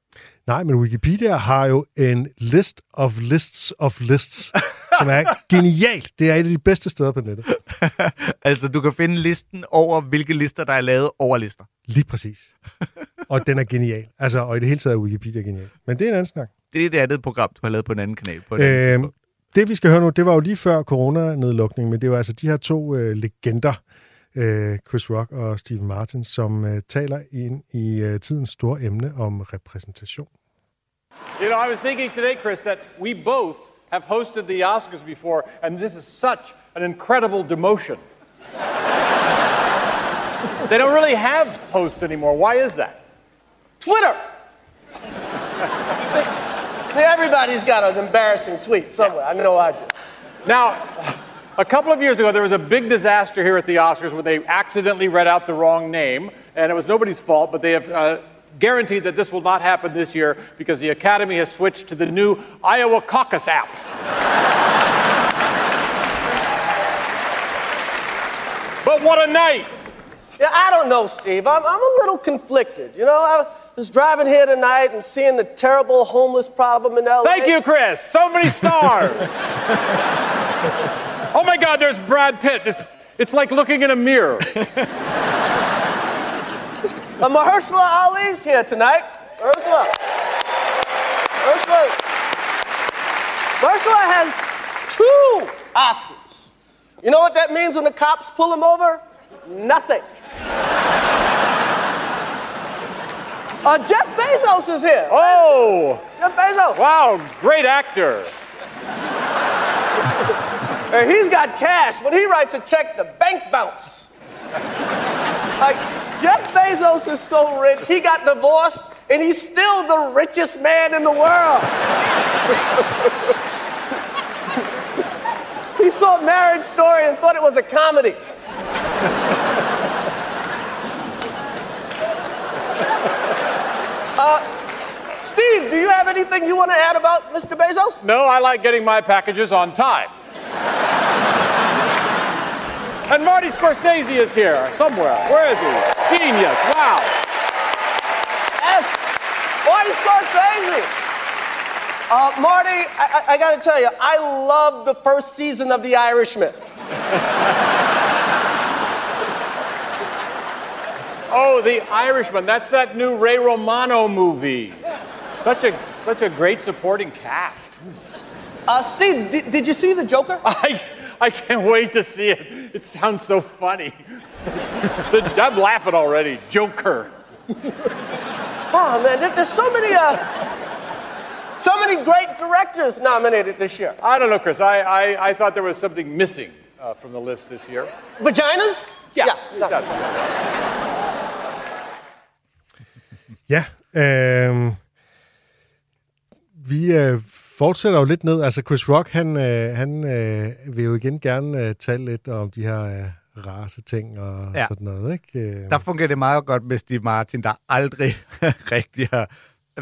Speaker 3: Nej, men Wikipedia har jo en list of lists of lists, som er genialt. Det er et af de bedste steder på nettet.
Speaker 2: altså, du kan finde listen over, hvilke lister, der er lavet over lister.
Speaker 3: Lige præcis. Og den er genial. Altså, og i det hele taget er Wikipedia genial. Men det er en anden snak.
Speaker 2: Det er det andet program, du har lavet på en anden kanal. På andet
Speaker 3: Øhm,
Speaker 2: tidspunkt.
Speaker 3: det vi skal høre nu, det var jo lige før coronanedlukningen, men det var altså de her to øh, legender, øh, Chris Rock og Steve Martin, som øh, taler ind i øh, tidens store emne om repræsentation.
Speaker 6: You know, I was thinking today, Chris, that we both have hosted the Oscars before, and this is such an incredible demotion. they don't really have hosts anymore. Why is that?
Speaker 5: Twitter. Everybody's got an embarrassing tweet somewhere. I know I do.
Speaker 6: Now, a couple of years ago, there was a big disaster here at the Oscars when they accidentally read out the wrong name, and it was nobody's fault, but they have uh, guaranteed that this will not happen this year because the Academy has switched to the new Iowa Caucus app. but what a night!
Speaker 5: Yeah, I don't know, Steve. I'm, I'm a little conflicted. You know, I, was driving here tonight and seeing the terrible homeless problem in LA.
Speaker 6: Thank you, Chris. So many stars. oh my God, there's Brad Pitt. It's, it's like looking in a mirror.
Speaker 5: Uh, Mahershala Ali's here tonight. Mahershala. Mahershala. Mahershala has two Oscars. You know what that means when the cops pull him over? Nothing. Uh, Jeff Bezos is here.
Speaker 6: Oh,
Speaker 5: Jeff Bezos.
Speaker 6: wow, great actor.
Speaker 5: And he's got cash. When he writes a check, the bank bounce. Like, Jeff Bezos is so rich, he got divorced, and he's still the richest man in the world. he saw Marriage Story and thought it was a comedy. uh, Steve, do you have anything you want to add about Mr. Bezos?
Speaker 6: No, I like getting my packages on time. And Marty Scorsese is here somewhere. Where is he? Genius. Wow.
Speaker 5: Yes, Marty Scorsese. Uh, Marty, I, I, I got to tell you, I love the first season of The Irishman.
Speaker 6: Oh, The Irishman. That's that new Ray Romano movie. Such a such a great supporting cast.
Speaker 5: Uh, Steve, did, did you see The Joker?
Speaker 6: I I can't wait to see it. It sounds so funny. The, I'm laughing already. Joker.
Speaker 5: Oh man, there, there's so many, uh, so many great directors nominated this year.
Speaker 6: I don't know, Chris. I I, I thought there was something missing uh, from the list this year.
Speaker 5: Vaginas?
Speaker 6: Yeah.
Speaker 5: no.
Speaker 6: That's-
Speaker 3: Ja, øh, vi øh, fortsætter jo lidt ned. Altså Chris Rock, han, øh, han øh, vil jo igen gerne øh, tale lidt om de her øh, race-ting og
Speaker 2: Ja.
Speaker 3: sådan noget, ikke? Øh,
Speaker 2: Der fungerer det meget godt med Steve Martin, der aldrig rigtig har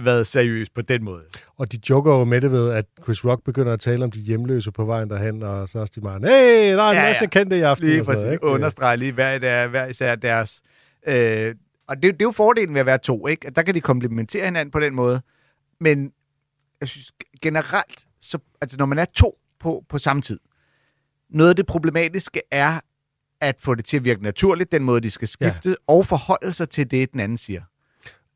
Speaker 2: været seriøs på den måde.
Speaker 3: Og de joker jo med det ved, at Chris Rock begynder at tale om de hjemløse på vejen derhen, og så er Steve Martin, hey, der er en
Speaker 2: Ja,
Speaker 3: ja,
Speaker 2: ja.
Speaker 3: masse kendte i aften.
Speaker 2: Lige præcis.
Speaker 3: noget, ikke?
Speaker 2: Understrege lige hver, der, hver især deres... Øh, og det, det er jo fordelen ved at være to, ikke? At der kan de komplementere hinanden på den måde. Men jeg synes generelt, så, altså når man er to på, på samme tid, noget af det problematiske er at få det til at virke naturligt, den måde, de skal skifte, ja. og forholde sig til det, den anden siger.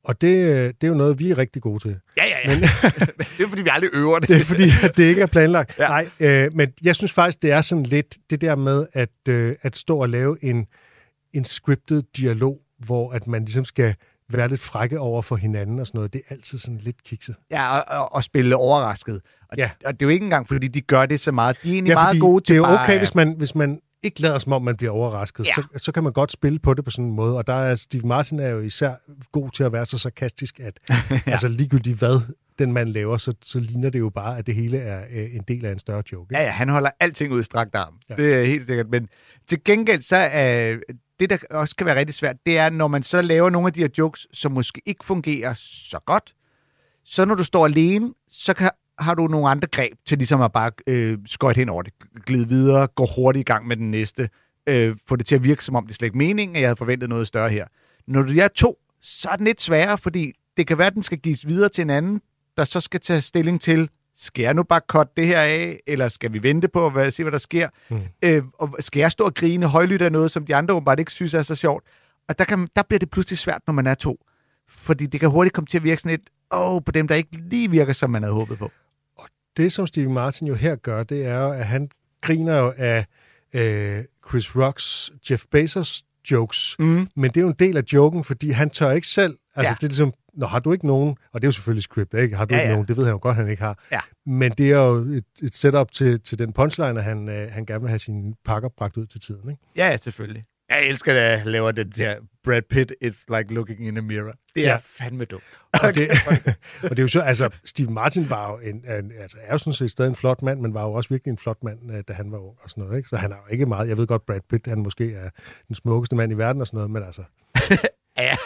Speaker 3: Og det, øh, det er jo noget, vi er rigtig gode til.
Speaker 2: Ja, ja, ja. Men, det er fordi, vi aldrig øver det.
Speaker 3: Det er fordi, at det ikke er planlagt.
Speaker 2: Ja.
Speaker 3: Ja. Nej, øh, men jeg synes faktisk, det er sådan lidt det der med at, øh, at stå og lave en, en scripted dialog, hvor at man ligesom skal være lidt frække over for hinanden og sådan noget. Det er altid sådan lidt kikset.
Speaker 2: Ja, og, og, og spille overrasket. Og,
Speaker 3: Ja.
Speaker 2: og det er jo ikke engang, fordi de gør det så meget. De er egentlig
Speaker 3: Ja,
Speaker 2: meget gode til
Speaker 3: det er jo
Speaker 2: bare
Speaker 3: okay,
Speaker 2: at-
Speaker 3: hvis man, hvis man ikke lader som om, man bliver overrasket.
Speaker 2: Ja.
Speaker 3: Så, så kan man godt spille på det på sådan en måde. Og der er Steve Martin er jo især god til at være så sarkastisk, at ja. altså ligegyldigt hvad den mand laver, så, så ligner det jo bare, at det hele er øh, en del af en større joke. Ikke?
Speaker 2: Ja, ja, han holder alting ud i strakt arm. Ja.
Speaker 3: Ja.
Speaker 2: Det er helt sikkert. Men til gengæld, så er det, der også kan være rigtig svært, det er, når man så laver nogle af de her jokes, som måske ikke fungerer så godt, så når du står alene, så kan, har du nogle andre greb til ligesom at bare øh, skøjte hen over det, glide videre, gå hurtigt i gang med den næste, øh, få det til at virke, som om det slet ikke meningen, at jeg havde forventet noget større her. Når du er to, så er den lidt sværere, fordi det kan være, at den skal gives videre til en anden, der så skal tage stilling til, skal jeg nu bare cutte det her af, eller skal vi vente på at se, hvad der sker? Mm. Øh, og skal jeg stå og grine højlydt af noget, som de andre åbenbart ikke synes er så sjovt? Og der, kan, der bliver det pludselig svært, når man er to. Fordi det kan hurtigt komme til at virke sådan lidt, åh, på dem, der ikke lige virker, som man havde håbet på.
Speaker 3: det, som Steve Martin jo her gør, det er at han griner jo af øh, Chris Rocks Jeff Bezos jokes.
Speaker 2: Mm.
Speaker 3: Men det er jo en del af joken, fordi han tør ikke selv. Altså,
Speaker 2: ja.
Speaker 3: det er ligesom, Nå, har du ikke nogen, og det er jo selvfølgelig script, ikke? Har du
Speaker 2: Ja,
Speaker 3: ikke
Speaker 2: ja.
Speaker 3: nogen? Det ved han jo godt, han ikke har.
Speaker 2: Ja.
Speaker 3: Men det er jo et, et setup til, til den punchline, at han, øh, han gerne vil have sine pakker bragt ud til tiden, ikke?
Speaker 2: Ja, selvfølgelig. Jeg elsker, at jeg laver det der Brad Pitt, it's like looking in a mirror. Det er
Speaker 3: Ja.
Speaker 2: fandme dumt.
Speaker 3: Og det, og det er jo så, altså, Steve Martin var jo en, en, altså, er jo sådan set stadig en flot mand, men var jo også virkelig en flot mand, øh, da han var ung og sådan noget, ikke? Så han er jo ikke meget, jeg ved godt, Brad Pitt, han måske er den smukkeste mand i verden og sådan noget, men altså,
Speaker 2: Ja,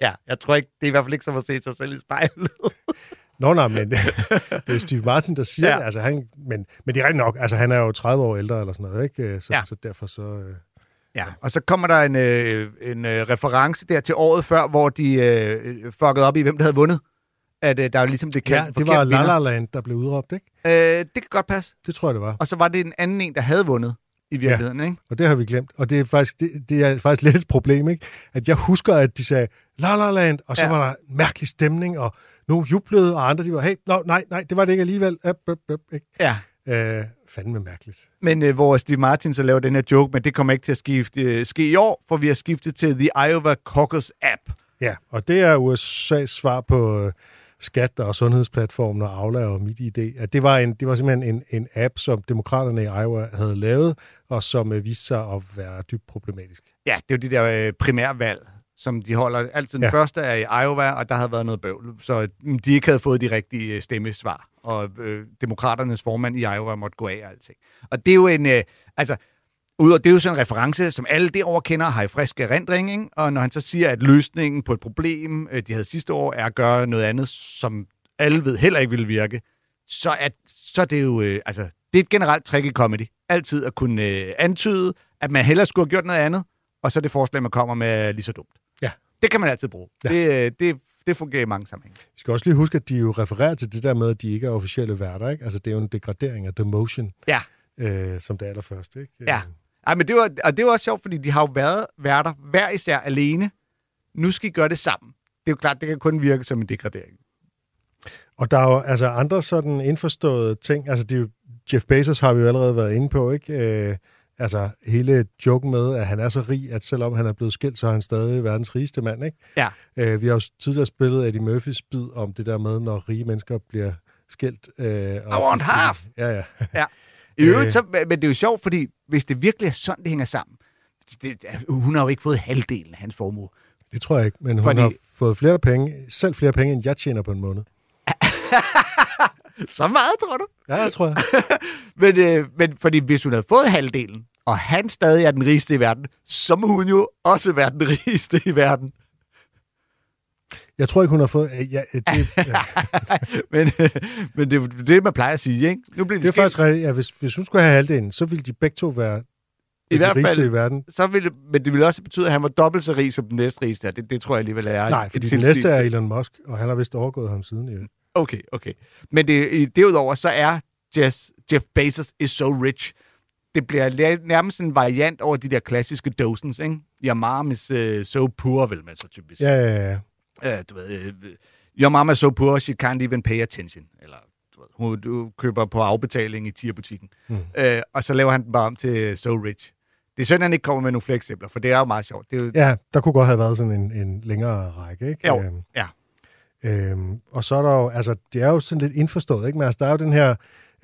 Speaker 2: ja, jeg tror ikke, det er i hvert fald ikke som at se sig selv i spejlet.
Speaker 3: Nå, nej, men det er Steve Martin, der siger
Speaker 2: Ja.
Speaker 3: ja. det. Altså, han, men, men det er rigtigt nok. Altså, han er jo 30 år ældre eller sådan noget, ikke? Så,
Speaker 2: Ja.
Speaker 3: ja. så derfor så... Øh,
Speaker 2: Ja, og så kommer der en, øh, en øh, reference der til året før, hvor de øh, fuckede op i, hvem der havde vundet. At øh, der er jo ligesom det
Speaker 3: Ja, det var La La Land, der blev udråbt, ikke?
Speaker 2: Øh, det kan godt passe.
Speaker 3: Det tror jeg, det var.
Speaker 2: Og så var det en anden en, der havde vundet i virkeligheden, ikke?
Speaker 3: Og det har vi glemt. Og det er faktisk, det, det er faktisk lidt et problem, ikke? At jeg husker, at de sagde La La Land, og så
Speaker 2: Ja.
Speaker 3: ja. var der en mærkelig stemning, og nogle jublede, og andre de var, hey, no, nej, nej, det var det ikke alligevel. Up, up, up, ikke?
Speaker 2: Ja.
Speaker 3: Øh, fandme mærkeligt.
Speaker 2: Men øh, hvor Steve Martin så laver den her joke, men det kommer ikke til at skifte, øh, ske i år, for vi har skiftet til The Iowa Caucus App.
Speaker 3: Ja, og det er USA's svar på øh, skat og sundhedsplatformen og Aula og MitID. At det, var en, det var simpelthen en, en app, som demokraterne i Iowa havde lavet, og som øh, viste sig at være dybt problematisk.
Speaker 2: Ja, det er jo de der øh, primærvalg, som de holder. Altid den ja.
Speaker 3: Ja.
Speaker 2: første er i Iowa, og der havde været noget bøvl, så mm, de ikke havde fået de rigtige øh, stemmesvar. Og øh, demokraternes formand i Iowa måtte gå af og alting. Og det er jo en... Øh, altså, Udover, det er jo sådan en reference, som alle derovre kender og har i frisk erindring, ikke? og når han så siger, at løsningen på et problem, øh, de havde sidste år, er at gøre noget andet, som alle ved heller ikke ville virke, så er, så er det jo, øh, altså, det er et generelt trick i comedy. Altid at kunne øh, antyde, at man hellere skulle have gjort noget andet, og så er det forslag, man kommer med, er lige så dumt.
Speaker 3: Ja.
Speaker 2: Det kan man altid bruge. Ja. Det, øh, det, det fungerer i mange sammenhænge.
Speaker 3: Vi skal også lige huske, at de jo refererer til det der med, at de ikke er officielle værter. Ikke? Altså, det er jo en degradering af demotion,
Speaker 2: Ja.
Speaker 3: øh, som det allerførste. Ikke?
Speaker 2: Ja. Ej, men det var, og det var også sjovt, fordi de har jo været værter hver især alene. Nu skal I gøre det sammen. Det er jo klart, det kan kun virke som en degradering.
Speaker 3: Og der er jo altså andre sådan indforståede ting. Altså, det Jeff Bezos har vi jo allerede været inde på, ikke? Øh, altså, hele joken med, at han er så rig, at selvom han er blevet skilt, så er han stadig verdens rigeste mand, ikke?
Speaker 2: Ja.
Speaker 3: Øh, vi har jo tidligere spillet Eddie Murphys bid om det der med, når rige mennesker bliver skilt. Øh,
Speaker 2: I want half!
Speaker 3: Ja, ja.
Speaker 2: I øvrigt,
Speaker 3: Øh.
Speaker 2: så, men det er jo sjovt, fordi hvis det virkelig er sådan, det hænger sammen, det, hun har jo ikke fået halvdelen af hans formue.
Speaker 3: Det tror jeg ikke, men hun
Speaker 2: Fordi-
Speaker 3: har fået flere penge, selv flere penge, end jeg tjener på en måned.
Speaker 2: Så meget, tror du?
Speaker 3: Ja, jeg tror jeg.
Speaker 2: Men, øh, men fordi hvis hun havde fået halvdelen, og han stadig er den rigeste i verden, så må hun jo også være den rigeste i verden.
Speaker 3: Jeg tror ikke, hun har fået... øh, Ja, det, ja.
Speaker 2: Men, øh, men det er det, man plejer at sige, ikke? Nu bliver
Speaker 3: det er
Speaker 2: skilt.
Speaker 3: faktisk rigtigt. Ja, hvis, hvis hun skulle have halvdelen, så ville de begge to være
Speaker 2: I hvert fald,
Speaker 3: i verden.
Speaker 2: så ville, det- men det ville også betyde, at han var dobbelt så rig som den næste rigeste. Det, det tror jeg alligevel er.
Speaker 3: Nej, fordi den næste er Elon Musk, og han har vist overgået ham siden. Jo.
Speaker 2: Okay, okay. Men det, derudover, så er Jeff, Jeff Bezos is so rich. Det bliver nærmest en variant over de der klassiske dozens, ikke? Your mom is uh, so poor, vil man så typisk.
Speaker 3: Ja, ja, ja.
Speaker 2: Uh, du ved, uh, your mom is so poor, she can't even pay attention. Eller, du ved, hun, du køber på afbetaling i tierbutikken. Mm. Uh, og så laver han den bare om til so rich. Det er synd, at han ikke kommer med nogle flere eksempler, for det er jo meget sjovt. Det er jo,
Speaker 3: Ja, der kunne godt have været sådan en, en længere række, ikke?
Speaker 2: Jo,
Speaker 3: Øhm,
Speaker 2: ja.
Speaker 3: Øhm, og så er der jo, altså, det er jo sådan lidt indforstået, ikke? Men altså, der er jo den her,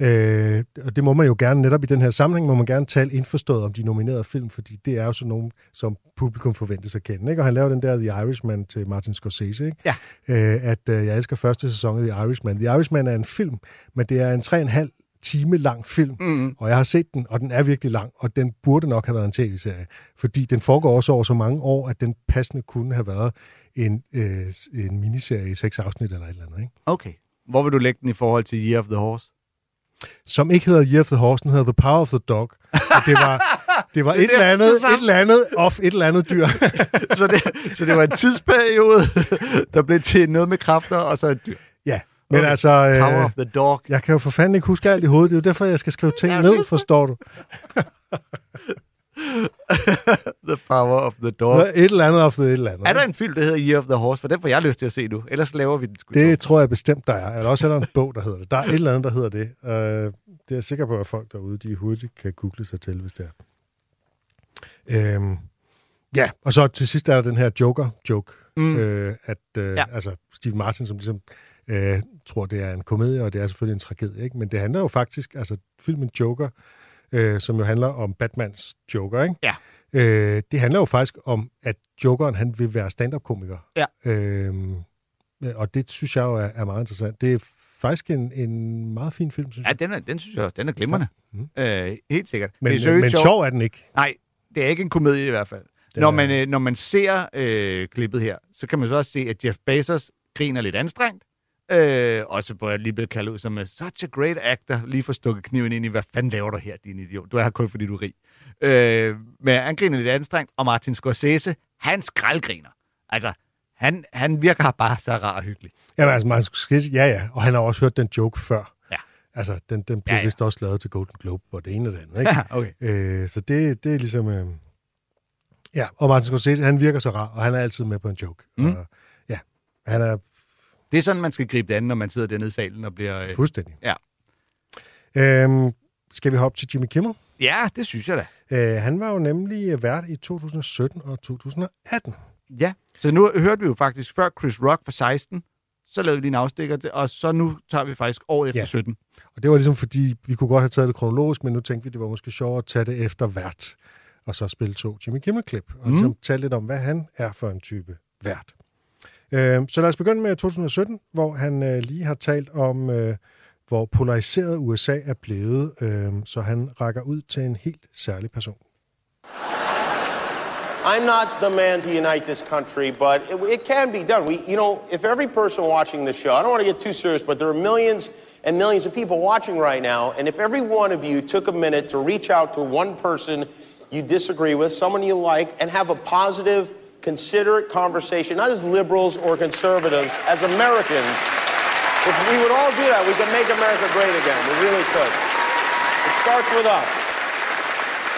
Speaker 3: øh, og det må man jo gerne, netop i den her sammenhæng, må man gerne tale indforstået om de nominerede film, fordi det er jo sådan nogen, som publikum forventes at kende, ikke? Og han laver den der The Irishman til Martin Scorsese, ikke?
Speaker 2: Ja.
Speaker 3: Øh, at øh, jeg elsker første sæson af The Irishman. The Irishman er en film, men det er en tre og en halv time lang film,
Speaker 2: mm,
Speaker 3: og jeg har set den, og den er virkelig lang, og den burde nok have været en tv-serie, fordi den foregår også over så mange år, at den passende kunne have været en, øh, en miniserie i seks afsnit eller et eller andet, ikke?
Speaker 2: okay. Hvor vil du lægge den i forhold til Year of the Horse?
Speaker 3: Som ikke hedder Year of the Horse, den hedder The Power of the Dog. Og det var, det var et,
Speaker 2: Det er
Speaker 3: eller andet, et eller andet off, et eller andet dyr.
Speaker 2: så, det, så det var en tidsperiode, der blev til noget med kræfter, og så et dyr.
Speaker 3: ja, men
Speaker 2: Okay.
Speaker 3: altså...
Speaker 2: Power
Speaker 3: Øh,
Speaker 2: of the dog.
Speaker 3: jeg kan jo for fanden ikke huske alt i hovedet. Det er jo derfor, jeg skal skrive ting ned, forstår du?
Speaker 2: The power of the dog.
Speaker 3: Et eller andet of the et eller andet.
Speaker 2: Er der en film, der hedder Year of the Horse? For den får jeg lyst til at se nu. Ellers laver vi den.
Speaker 3: Det tror jeg bestemt, der er. Eller også er der en bog, der hedder det. Der er et eller andet, der hedder det. Uh, det er jeg sikker på, at folk derude, de hurtigt kan google sig til, hvis det er. Øhm, ja, og så til sidst er der den her Joker-joke.
Speaker 2: Mm.
Speaker 3: Øh, at øh,
Speaker 2: ja.
Speaker 3: altså, Steve Martin, som ligesom øh, tror, det er en komedie, og det er selvfølgelig en tragedie. Ikke? Men det handler jo faktisk, altså filmen Joker, øh, som jo handler om Batmans Joker, ikke?
Speaker 2: Ja.
Speaker 3: Øh, det handler jo faktisk om, at Jokeren han vil være stand-up-komiker.
Speaker 2: Ja.
Speaker 3: Øhm, og det synes jeg jo er, er meget interessant. Det er faktisk en, en meget fin film, synes
Speaker 2: Ja,
Speaker 3: jeg.
Speaker 2: den er, den synes jeg, den er glimrende.
Speaker 3: Ja.
Speaker 2: Øh, helt sikkert.
Speaker 3: Men,
Speaker 2: det er
Speaker 3: men, sjov er den ikke.
Speaker 2: Nej, det er ikke en komedie i hvert fald.
Speaker 3: Den
Speaker 2: Når
Speaker 3: er-
Speaker 2: man, øh, når man ser øh, klippet her, så kan man så også se, at Jeff Bezos griner lidt anstrengt. Øh, også hvor jeg lige blev kaldt ud som uh, such a great actor, lige for stukket kniven ind i, hvad fanden laver du her, din idiot? Du er her kun, fordi du er rig. Øh, men han griner lidt anstrengt, og Martin Scorsese, han skraldgriner. Altså, han, han virker bare så rar og hyggelig.
Speaker 3: Jamen, altså, Martin Scorsese, ja, ja. Og han har også hørt den joke før.
Speaker 2: Ja.
Speaker 3: Altså, den, den blev
Speaker 2: ja.
Speaker 3: ja. vist også lavet til Golden Globe, og det ene og det andet, ikke?
Speaker 2: Ja, okay.
Speaker 3: Øh, så det, det er ligesom... Øh, ja, og Martin Scorsese, han virker så rar, og han er altid med på en joke.
Speaker 2: Mm.
Speaker 3: Og, ja, han er
Speaker 2: Det er sådan, man skal gribe det an, når man sidder dernede i salen og bliver... Øh...
Speaker 3: fuldstændig.
Speaker 2: Ja.
Speaker 3: Øhm, skal vi hoppe til Jimmy Kimmel?
Speaker 2: Ja, det synes jeg da.
Speaker 3: Øh, han var jo nemlig vært i 2017 og 2018.
Speaker 2: Ja, så nu hørte vi jo faktisk før Chris Rock for 16, så lavede vi lige en afstikker, til, og så nu tager vi faktisk året efter
Speaker 3: Ja.
Speaker 2: 17.
Speaker 3: Og det var ligesom fordi, vi kunne godt have taget det kronologisk, men nu tænkte vi, det var måske sjovere at tage det efter vært, og så spille to Jimmy Kimmel-klip, og
Speaker 2: Mm.
Speaker 3: ligesom tale lidt om, hvad han er for en type vært. Øh, så lad os begynde med 2017, hvor han øh, lige har talt om, øh, hvor polariseret USA er blevet, øh, så han rækker ud til en helt særlig person.
Speaker 7: I'm not the man to unite this country, but it, it can be done. We, you know, if every person watching this show, I don't want to get too serious, but there are millions and millions of people watching right now, and if every one of you took a minute to reach out to one person you disagree with, someone you like, and have a positive, considerate conversation, not as liberals or conservatives, as Americans, if we would all do that, we could make America great again. We really could. It starts with us.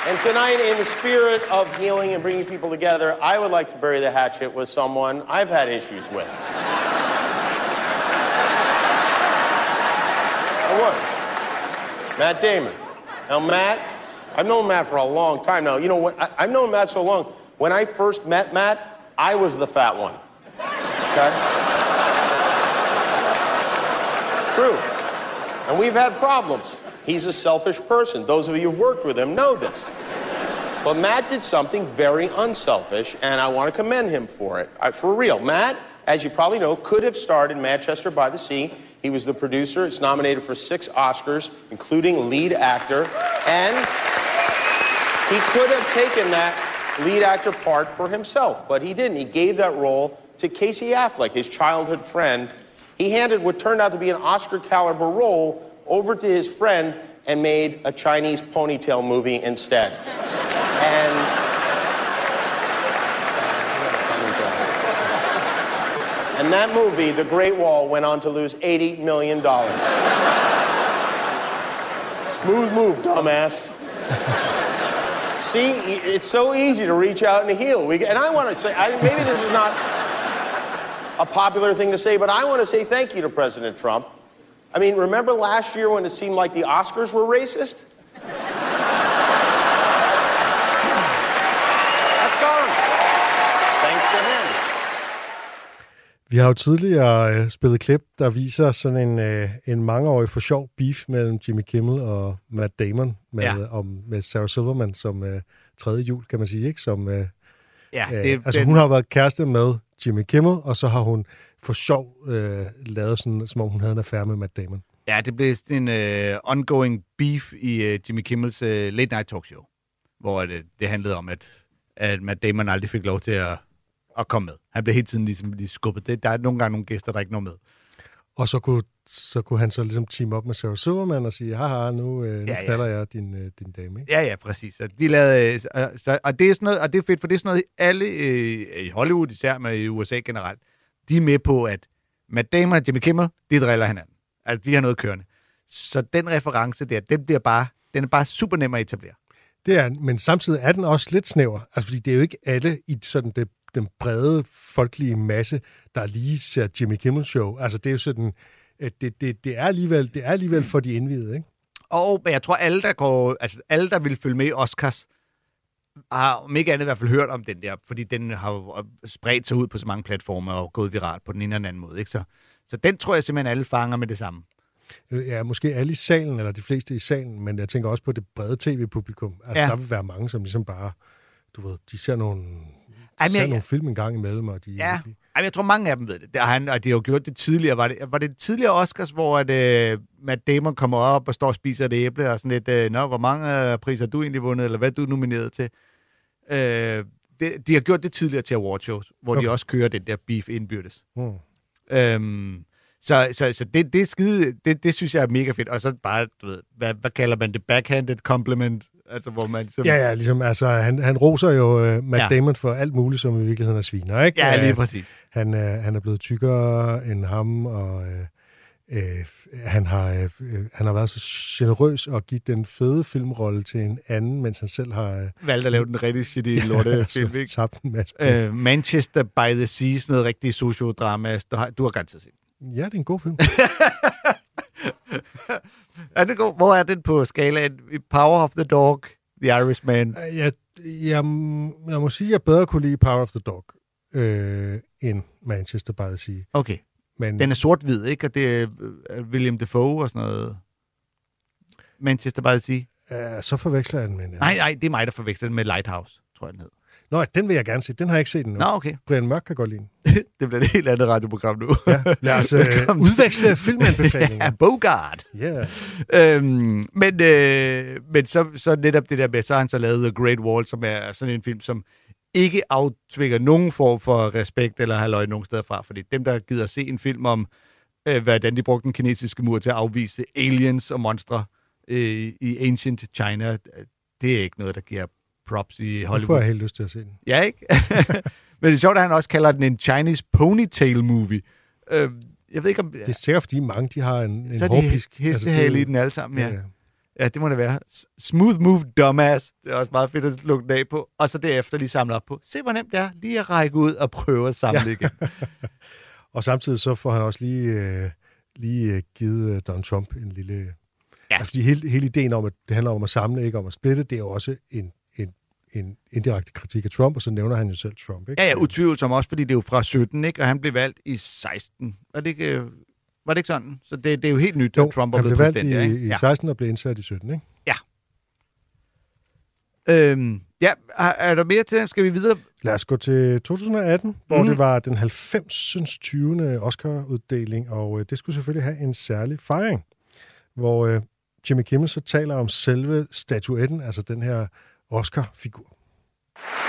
Speaker 7: And tonight, in the spirit of healing and bringing people together, I would like to bury the hatchet with someone I've had issues with. I would. Matt Damon. Now, Matt, I've known Matt for a long time now. You know what? I, I've known Matt so long. When I first met Matt, I was the fat one. Okay? True. And we've had problems. He's a selfish person. Those of you who've worked with him know this. But Matt did something very unselfish, and I want to commend him for it. I, for real. Matt, as you probably know, could have starred in Manchester by the Sea. He was the producer. It's nominated for six Oscars, including lead actor. And he could have taken that lead actor part for himself, but he didn't. He gave that role to Casey Affleck, his childhood friend. He handed what turned out to be an Oscar caliber role over to his friend and made a Chinese ponytail movie instead. And And that movie, The Great Wall, went on to lose $80 million. Smooth move, dumbass. See, it's so easy to reach out and heal. We, and I want to say, I, maybe this is not a popular thing to say, but I want to say thank you to President Trump. I mean, remember last year when it seemed like the Oscars were racist?
Speaker 3: Vi har jo tidligere øh, spillet klip, der viser sådan en, øh, en mangeårig for sjov beef mellem Jimmy Kimmel og Matt Damon med,
Speaker 2: Ja.
Speaker 3: om, med Sarah Silverman som øh, tredje jul, kan man sige, ikke? Som, øh,
Speaker 2: Ja,
Speaker 3: øh,
Speaker 2: det,
Speaker 3: altså
Speaker 2: den-
Speaker 3: hun har været kæreste med Jimmy Kimmel, og så har hun for sjov øh, lavet sådan, som om hun havde en affære med Matt Damon.
Speaker 2: Ja, det blev sådan en uh, ongoing beef i uh, Jimmy Kimmels uh, late night talk show, hvor det, det handlede om, at, at Matt Damon aldrig fik lov til at, at komme med. Han blev hele tiden ligesom lige skubbet. Det, der er nogle gange nogle gæster, der ikke når med.
Speaker 3: Og så kunne, så kunne han så ligesom team op med Sarah Silverman og sige, haha, nu, øh, nu
Speaker 2: Ja,
Speaker 3: ja, jeg din, øh, din dame, ikke?
Speaker 2: Ja, ja, præcis. Og, de lavede, øh, så, og, det er sådan noget, og det er fedt, for det er sådan noget, alle øh, i Hollywood især, men i USA generelt, de er med på, at Matt Damon og Jimmy Kimmel, de driller hinanden. Altså, de har noget kørende. Så den reference der, den bliver bare, den er bare super nem at etablere.
Speaker 3: Det er, men samtidig er den også lidt snæver. Altså, fordi det er jo ikke alle i sådan det, den brede folkelige masse, der lige ser Jimmy Kimmel Show. Altså, det er jo sådan, at det, det, det, er, alligevel, det er alligevel for de indvidede, ikke?
Speaker 2: Og men jeg tror, alle, der går, altså alle, der vil følge med i Oscars, har om ikke andet i hvert fald hørt om den der, fordi den har spredt sig ud på så mange platforme og gået viralt på den ene eller anden måde. Ikke? Så, så den tror jeg simpelthen, alle fanger med det samme.
Speaker 3: Ja, måske alle i salen, eller de fleste i salen, men jeg tænker også på det brede tv-publikum. Altså,
Speaker 2: Ja.
Speaker 3: der vil være mange, som ligesom bare, du ved, de ser nogle,
Speaker 2: Ej, men jeg-
Speaker 3: nogle film en gang imellem, og de
Speaker 2: Ja,
Speaker 3: virkelig-
Speaker 2: Ej, jeg tror, mange af dem ved det. det han, og de har jo gjort det tidligere. Var det, var det tidligere Oscars, hvor at, uh, Matt Damon kommer op og står og spiser et æble, og sådan lidt, uh, Nå, hvor mange uh, priser har du egentlig vundet, eller hvad er du nomineret til? Uh, det, de har gjort det tidligere til awardshows, hvor okay. de også kører den der beef indbyrdes.
Speaker 3: Hmm.
Speaker 2: Øhm, Så, så, så det, det er skide, det, det synes jeg er mega fedt. Og så bare, du ved, hvad, hvad kalder man det? Backhanded compliment? Altså, hvor man ligesom...
Speaker 3: Ja, ja, ligesom, altså, han, han roser jo uh, Matt
Speaker 2: Ja.
Speaker 3: Damon for alt muligt, som i virkeligheden er sviner, ikke?
Speaker 2: Ja, lige
Speaker 3: Øh,
Speaker 2: præcis.
Speaker 3: Han, øh, han er blevet tykkere end ham, og øh, øh, han, har, øh, han har været så generøs og givet den fede filmrolle til en anden, mens han selv har øh,
Speaker 2: Valgte at lave den rigtig shitty lorte film, ikke?
Speaker 3: tabt en masse.
Speaker 2: Øh, Manchester by the Sea, sådan noget rigtig sociodrama. Du har, du har garanteret set.
Speaker 3: Ja, det er en god film.
Speaker 2: Er det god? Hvor er den på skalaen? Power of the Dog, The Irishman.
Speaker 3: Øh, jeg, jeg, jeg må sige, at jeg bedre kunne lide Power of the Dog øh, end Manchester by the Sea.
Speaker 2: Okay.
Speaker 3: Men
Speaker 2: Den er sort-hvid, ikke? Og det er øh, William Defoe og sådan noget. Manchester by the Sea.
Speaker 3: øh, så forveksler jeg den med en anden.
Speaker 2: Nej, nej, det er mig, der forveksler den med Lighthouse, tror jeg, den hed.
Speaker 3: Nå, den vil jeg gerne se. Den har jeg ikke set endnu.
Speaker 2: Nå, okay.
Speaker 3: Brian Mørk kan godt lide
Speaker 2: det bliver et helt andet radioprogram nu.
Speaker 3: Ja, lad os øh, udveksle filmanbefalinger.
Speaker 2: ja, Bogart.
Speaker 3: Ja.
Speaker 2: Øhm, men øh, men så, så netop det der med, så har han så lavet The Great Wall, som er sådan en film, som ikke aftvinger nogen form for respekt eller halløj nogen steder fra. Fordi dem, der gider se en film om, øh, hvordan de brugte den kinesiske mur til at afvise aliens og monstre øh, i ancient China, det er ikke noget, der giver props i
Speaker 3: Nu får
Speaker 2: Hollywood.
Speaker 3: jeg helt lyst til at se den.
Speaker 2: Ja, ikke? Men det er sjovt, at han også kalder den en Chinese ponytail movie. Øh, jeg ved ikke, om...
Speaker 3: Det er sikkert, fordi mange de har en, en
Speaker 2: så
Speaker 3: hårpisk.
Speaker 2: hestehale
Speaker 3: det-
Speaker 2: i den alle sammen, ja.
Speaker 3: Ja, ja.
Speaker 2: Det må det være. Smooth move, dumbass. Det er også meget fedt at lukke den af på. Og så derefter lige samle op på. Se, hvor nemt det er. Lige at række ud og prøve at samle ja. igen.
Speaker 3: Og samtidig så får han også lige, øh, lige øh, givet øh, Donald Trump en lille...
Speaker 2: Ja.
Speaker 3: Ja. Altså, fordi hele, hele ideen om, at det handler om at samle, ikke om at splitte, det er jo også en, en, indirekte kritik af Trump, og så nævner han jo selv Trump, ikke?
Speaker 2: Ja, ja, utvivlsomt også, fordi det er jo fra 17, ikke? Og han blev valgt i 16. Var det ikke, øh, var det ikke sådan? Så det, det er jo helt nyt,
Speaker 3: Jo,
Speaker 2: at Trump er
Speaker 3: han
Speaker 2: blevet
Speaker 3: blev valgt
Speaker 2: præsident.
Speaker 3: i,
Speaker 2: ikke?
Speaker 3: i
Speaker 2: Ja.
Speaker 3: 16 og blev indsat i 17, ikke?
Speaker 2: Øhm, ja, er, er der mere til den? Skal vi videre?
Speaker 3: Lad os gå til 2018, mm. hvor
Speaker 2: Mhm.
Speaker 3: det var den 90. 20. Oscar-uddeling, og øh, det skulle selvfølgelig have en særlig fejring, hvor øh, Jimmy Kimmel så taler om selve statuetten, altså den her Oscar-figur.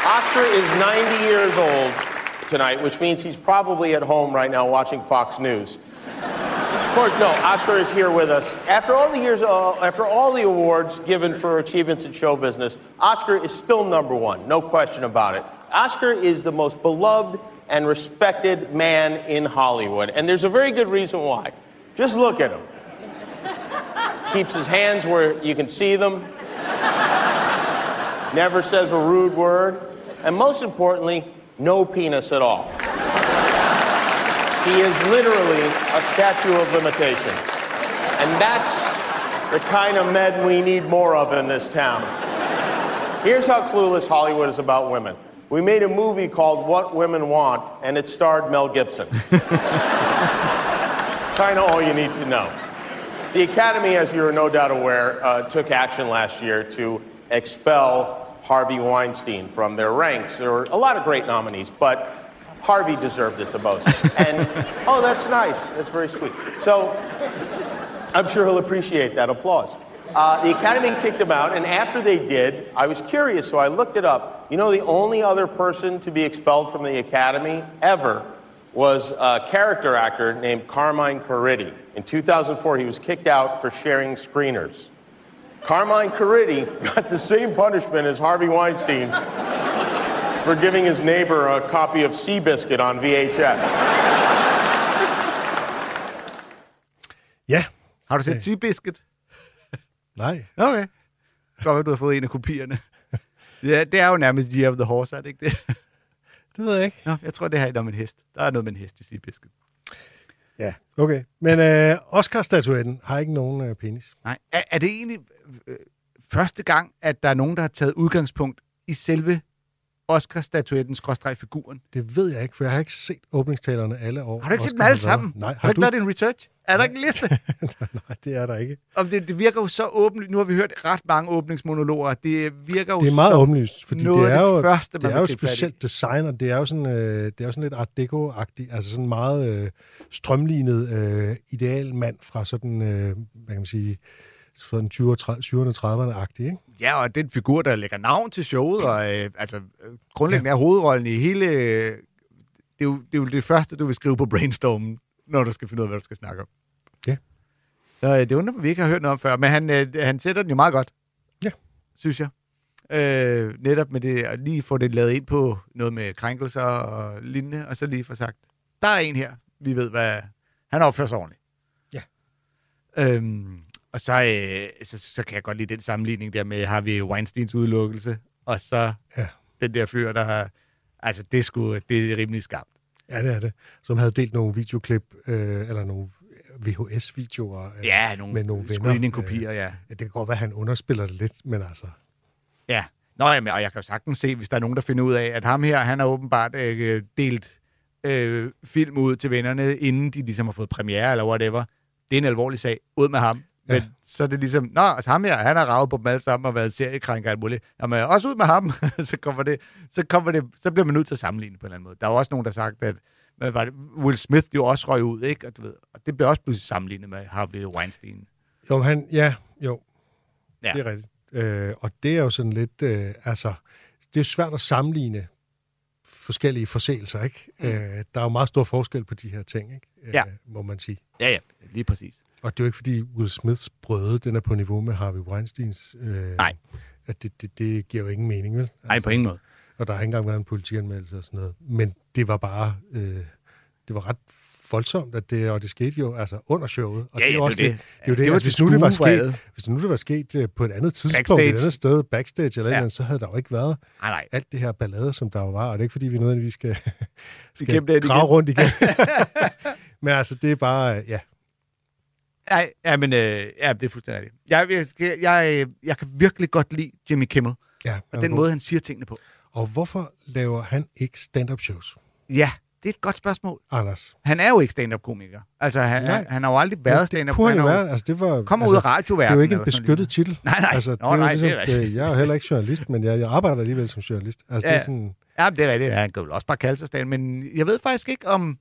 Speaker 7: Oscar is 90 years old tonight, which means he's probably at home right now watching Fox News. Of course, no, Oscar is here with us. After all the years, uh, after all the awards given for achievements in show business, Oscar is still number one, no question about it. Oscar is the most beloved and respected man in Hollywood, and there's a very good reason why. Just look at him. Keeps his hands where you can see them, never says a rude word, and most importantly, no penis at all. He is literally a statue of limitations. And that's the kind of men we need more of in this town. Here's how clueless Hollywood is about women. We made a movie called What Women Want, and it starred Mel Gibson. kind of all you need to know. The Academy, as you're no doubt aware, uh, took action last year to expel Harvey Weinstein from their ranks. There were a lot of great nominees, but Harvey deserved it the most. And, oh, that's nice. That's very sweet. So, I'm sure he'll appreciate that applause. Uh, the Academy kicked him out, and after they did, I was curious, so I looked it up. You know, the only other person to be expelled from the Academy ever was a character actor named Carmine Corritti. In 2004, he was kicked out for sharing screeners. Carmine Corritti got the same punishment as Harvey Weinstein for giving his neighbor a copy of Seabiscuit on VHS.
Speaker 3: Ja,
Speaker 2: Har du set Seabiscuit?
Speaker 3: nej.
Speaker 2: Okay. Godt, at du har fået en af kopierne. Ja, det er jo nærmest Year of the Horse, er det ikke det?
Speaker 3: Det ved jeg ikke.
Speaker 2: Nå, jeg tror, det her er om en hest. Der er noget med en hest i Seabiscuit.
Speaker 3: Ja, okay. Men øh, Oscar-statuetten har ikke nogen øh, penis.
Speaker 2: Nej. Er, er det egentlig øh, øh første gang, at der er nogen, der har taget udgangspunkt i selve Oscar-statuetten, figuren?
Speaker 3: Det ved jeg ikke, for jeg har ikke set åbningstalerne alle år.
Speaker 2: Har du ikke set dem alle sammen?
Speaker 3: Nej,
Speaker 2: har,
Speaker 3: har
Speaker 2: du ikke lavet din research? Er der ikke en liste?
Speaker 3: Nej, det er der ikke.
Speaker 2: Om det, det virker jo så åbent. Nu har vi hørt ret mange åbningsmonologer. Det virker jo
Speaker 3: Det er meget åbenlyst, fordi det er jo,
Speaker 2: det første,
Speaker 3: det er jo specielt design, og det er jo sådan, øh, det er jo sådan lidt art deco-agtigt, altså sådan meget øh, strømlignet øh, idealmand fra sådan, øh, hvad kan man sige, sådan 20'erne, 30'erne-agtig, ikke?
Speaker 2: Ja, og det er en figur, der lægger navn til showet, og øh, altså, øh, grundlæggende er hovedrollen i hele... Øh, det, er jo, det er jo det første, du vil skrive på brainstormen. når du skal finde ud af, hvad du skal snakke om.
Speaker 3: Ja.
Speaker 2: Så øh, det undrer mig, vi ikke har hørt noget om før, men han, øh, han sætter den jo meget godt.
Speaker 3: Ja.
Speaker 2: Synes jeg. Øh, netop med det, at lige få det lavet ind på noget med krænkelser og lignende, og så lige få sagt, der er en her, vi ved, hvad han opfører sig ordentligt.
Speaker 3: Ja.
Speaker 2: Øhm, og så, øh, så, så kan jeg godt lide den sammenligning der med Harvey Weinsteins udelukkelse, og så
Speaker 3: Ja.
Speaker 2: den der fyr, der har... Altså, det sgu, det er rimelig skarpt.
Speaker 3: Ja, det er det. Som havde delt nogle videoklip, øh, eller nogle VHS-videoer øh,
Speaker 2: Ja, nogle
Speaker 3: med nogle venner.
Speaker 2: screening-kopier, ja.
Speaker 3: Ja, det kan godt være, at han underspiller det lidt, men altså...
Speaker 2: Ja. Nå, jamen, og jeg kan jo sagtens se, hvis der er nogen, der finder ud af, at ham her, han har åbenbart øh, delt øh, film ud til vennerne, inden de ligesom har fået premiere eller whatever. Det er en alvorlig sag. Ud med ham. Men
Speaker 3: Ja.
Speaker 2: så er det ligesom, nå, altså ham her, han har ravet på dem alle sammen og været seriekrænker alt muligt. Jamen, også ud med ham. så, kommer det, så, kommer det, så bliver man nødt til at sammenligne på en eller anden måde. Der er jo også nogen, der har sagt, at hvad var det, Will Smith jo også røg ud, ikke? Og, du ved, og det bliver også pludselig sammenlignet med Harvey Weinstein.
Speaker 3: Jo, men han, ja, jo,
Speaker 2: Ja.
Speaker 3: det er rigtigt. Øh, og det er jo sådan lidt, øh, altså, det er svært at sammenligne forskellige forseelser, ikke? Mm. Øh, der er jo meget stor forskel på de her ting, ikke? Øh,
Speaker 2: Ja.
Speaker 3: Må man sige.
Speaker 2: Ja, ja, lige præcis.
Speaker 3: Og det er jo ikke, fordi Will Smiths brøde, den er på niveau med Harvey Weinsteins. Øh,
Speaker 2: Nej.
Speaker 3: At det, det, det giver jo ingen mening, vel? Altså,
Speaker 2: Nej, på ingen måde.
Speaker 3: Og der har ikke engang været en politianmeldelse og sådan noget. Men det var bare, øh, det var ret voldsomt, at det, og det skete jo altså under showet. Og
Speaker 2: Ja,
Speaker 3: det er også
Speaker 2: det det.
Speaker 3: det, er jo det,
Speaker 2: Det var
Speaker 3: altså, hvis, nu det var sket, hvis nu det var sket øh, på et andet tidspunkt,
Speaker 2: Backstage.
Speaker 3: et andet sted, backstage eller ja. Andet, så havde der jo ikke været
Speaker 2: Nej, nej.
Speaker 3: alt det her ballade, som der jo var. Og det er ikke, fordi vi nødvendigvis skal, skal
Speaker 2: det
Speaker 3: grave rundt igen. Men altså, det er bare, øh, ja,
Speaker 2: Nej, ja, men øh, ja, det er fuldstændig rigtigt. Jeg, jeg, jeg, jeg, kan virkelig godt lide Jimmy Kimmel,
Speaker 3: ja.
Speaker 2: og den måde, han siger tingene på.
Speaker 3: Og hvorfor laver han ikke stand-up shows,
Speaker 2: Ja, det er et godt spørgsmål.
Speaker 3: Anders?
Speaker 2: Han er jo ikke stand-up-komiker. Altså, han,
Speaker 3: Nej.
Speaker 2: han, han har jo aldrig været
Speaker 3: det
Speaker 2: stand-up.
Speaker 3: kunne han jo
Speaker 2: har jo-
Speaker 3: være. Altså, det var,
Speaker 2: Kommer
Speaker 3: altså,
Speaker 2: ud af radioverdenen.
Speaker 3: Det er jo ikke en beskyttet titel.
Speaker 2: Nej, nej.
Speaker 3: Altså,
Speaker 2: Nå,
Speaker 3: det er
Speaker 2: nej, det er
Speaker 3: ligesom,
Speaker 2: rigtigt.
Speaker 3: øh, jeg er jo heller ikke journalist, men jeg, jeg arbejder alligevel som journalist. Altså,
Speaker 2: Ja.
Speaker 3: det er sådan,
Speaker 2: Ja, det er rigtigt. Ja, han kan jo også bare kalde sig stand men jeg ved faktisk ikke om...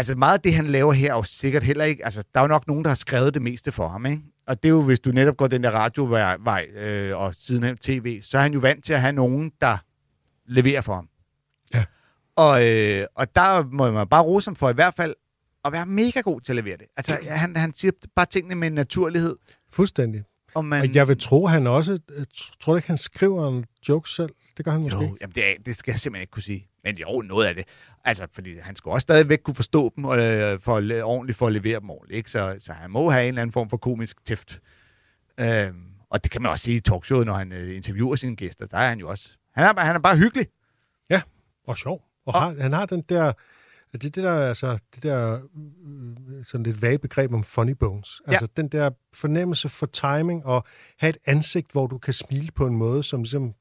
Speaker 2: Altså, meget af det, han laver her, er jo sikkert heller ikke... Altså, der er jo nok nogen, der har skrevet det meste for ham, ikke? Og det er jo, hvis du netop går den der radiovej øh, og sidenhen tv, så er han jo vant til at have nogen, der leverer for ham.
Speaker 3: Ja.
Speaker 2: Og, øh, og der må man bare rose ham for i hvert fald at være mega god til at levere det. Altså, han, han siger bare tingene med en naturlighed.
Speaker 3: fuldstændig.
Speaker 2: Og, man,
Speaker 3: Og jeg vil tro, han også... tr- Tror du ikke, han skriver en joke selv? Det gør han måske
Speaker 2: Jo, jamen det, er, det skal jeg simpelthen ikke kunne sige. Men jo, noget af det. Altså, fordi han skal også stadigvæk kunne forstå dem, og, øh, for ordentligt for at levere dem ordentligt. Ikke? Så, så han må have en eller anden form for komisk tæft. Øhm, og det kan man også sige i talkshowet, når han øh, interviewer sine gæster. Der er han jo også. Han er, han er bare hyggelig.
Speaker 3: Og sjov. Og,
Speaker 2: Og-
Speaker 3: har, han har den der... Det, det der, altså, det der øh, sådan lidt vage begreb om funny bones.
Speaker 2: Ja.
Speaker 3: Altså den der fornemmelse for timing og have et ansigt, hvor du kan smile på en måde, som ligesom...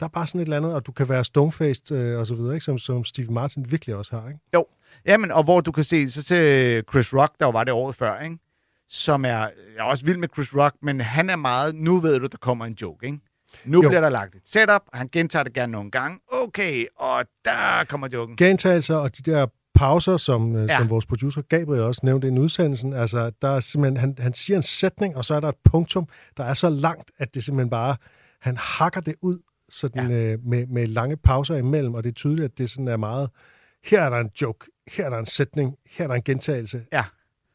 Speaker 3: Der er bare sådan et eller andet, og du kan være stonefaced øh, og så videre, ikke? Som, som Steve Martin virkelig også har, ikke?
Speaker 2: Jo. Jamen, og hvor du kan se, så til Chris Rock, der var det året før, ikke? som er, jeg er også vild med Chris Rock, men han er meget, nu ved du, der kommer en joke, ikke? Nu
Speaker 3: Jo.
Speaker 2: bliver der lagt et setup, og han gentager det gerne nogle gange. Okay, og der kommer joken.
Speaker 3: Gentagelser og de der pauser, som, ja.
Speaker 2: Ja.
Speaker 3: som vores producer Gabriel også nævnte i en udsendelsen, altså der er simpelthen, han, han siger en sætning, og så er der et punktum, der er så langt, at det simpelthen bare, han hakker det ud sådan, ja. øh, med, med lange pauser imellem, og det er tydeligt, at det sådan er meget, her er der en joke, her er der en sætning, her er der en gentagelse.
Speaker 2: Ja.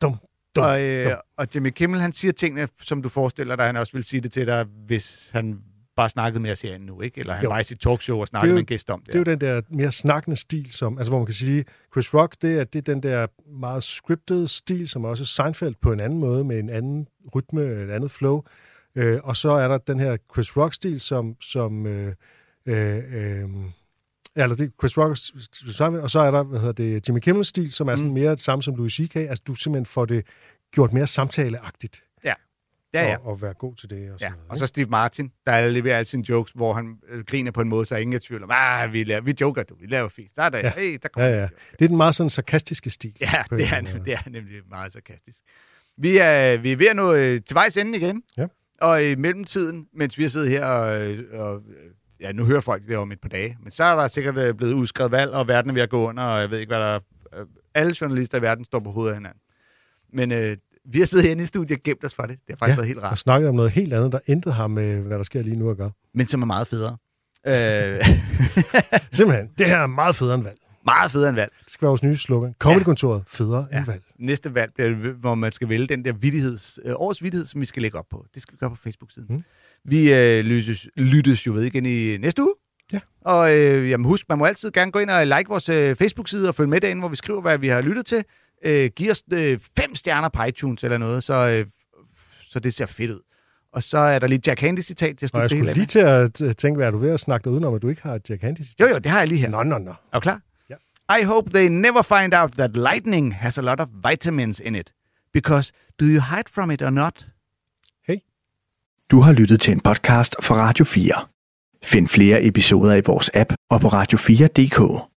Speaker 3: Dum, dum,
Speaker 2: Og, øh,
Speaker 3: dum.
Speaker 2: og Jimmy Kimmel, han siger tingene, som du forestiller dig, han også vil sige det til dig, hvis han bare snakkede med os herinde nu, ikke? Eller han
Speaker 3: Jo.
Speaker 2: var i sit talkshow og snakkede
Speaker 3: jo-
Speaker 2: med en gæst om det.
Speaker 3: Det er jo den der mere snakkende stil, som, altså hvor man kan sige, Chris Rock, det er, det er den der meget scripted stil, som også Seinfeld på en anden måde, med en anden rytme, et andet flow. Øh, og så er der den her Chris Rock-stil, som, som øh, øh, øh, ja, eller det er Chris Rock, og så er der, hvad hedder det, Jimmy Kimmel-stil, som er sådan
Speaker 2: Mm.
Speaker 3: mere det samme som Louis C.K., altså du simpelthen får det gjort mere samtaleagtigt,
Speaker 2: ja, ja.
Speaker 3: Og, og være god til det. Og,
Speaker 2: Ja,
Speaker 3: sådan noget,
Speaker 2: og så Steve Martin, der leverer alle sine jokes, hvor han øh, griner på en måde, så ingen er tvivl om, ah, vi, laver, vi joker, du, vi laver fisk. Der er der,
Speaker 3: Ja.
Speaker 2: ja. hey, der kommer
Speaker 3: Ja, ja. Det er den meget sådan sarkastiske stil.
Speaker 2: Ja, det er,
Speaker 3: måde.
Speaker 2: det er nemlig meget sarkastisk. Vi er, vi er ved at nå øh, til vejs ende igen.
Speaker 3: Ja.
Speaker 2: Og i mellemtiden, mens vi har siddet her og, og ja, nu hører folk det om et par dage, men så er der sikkert øh, blevet udskrevet valg, og verden er ved at gå under, og jeg ved ikke, hvad der er. Øh, Alle journalister i verden står på hovedet af hinanden. Men øh, vi har siddet herinde i studiet og gemt os for det. Det har faktisk
Speaker 3: Ja,
Speaker 2: været helt
Speaker 3: og
Speaker 2: rart.
Speaker 3: snakket om noget helt andet, der intet har med, hvad der sker lige nu at gøre.
Speaker 2: Men som er meget federe. Øh,
Speaker 3: Simpelthen, det her er meget federe end valg.
Speaker 2: Meget federe end valg.
Speaker 3: Det skal være vores nye slogan. Comedykontoret, federe ja. end valg.
Speaker 2: Næste valg bliver, hvor man skal vælge den der vittigheds, øh, årets vittighed, som vi skal lægge op på. Det skal vi gøre på Facebook-siden.
Speaker 3: Mm.
Speaker 2: Vi øh, lyttes, lyttes jo ved igen i næste uge.
Speaker 3: Ja.
Speaker 2: Og øh, jamen husk, man må altid gerne gå ind og like vores øh, Facebook-side og følge med derinde, hvor vi skriver, hvad vi har lyttet til. Øh, giv os øh, fem stjerner på iTunes eller noget, så, øh, så det ser fedt ud. Og så er der lige Jack Handy-citat til at
Speaker 3: Og jeg
Speaker 2: slutte det hele
Speaker 3: skulle lige til at t- tænke, hvad er du ved at snakke dig udenom, at du ikke har et Jack Handy?
Speaker 2: med. Jo, jo, det har jeg lige her.
Speaker 3: Nå, nå, nå.
Speaker 2: Er du klar? I hope they never find out that lightning has a lot of vitamins in it. Because do you hide from it or not? Hey.
Speaker 1: Du har lyttet til en podcast fra Radio 4. Find flere episoder i vores app og på radio4.dk.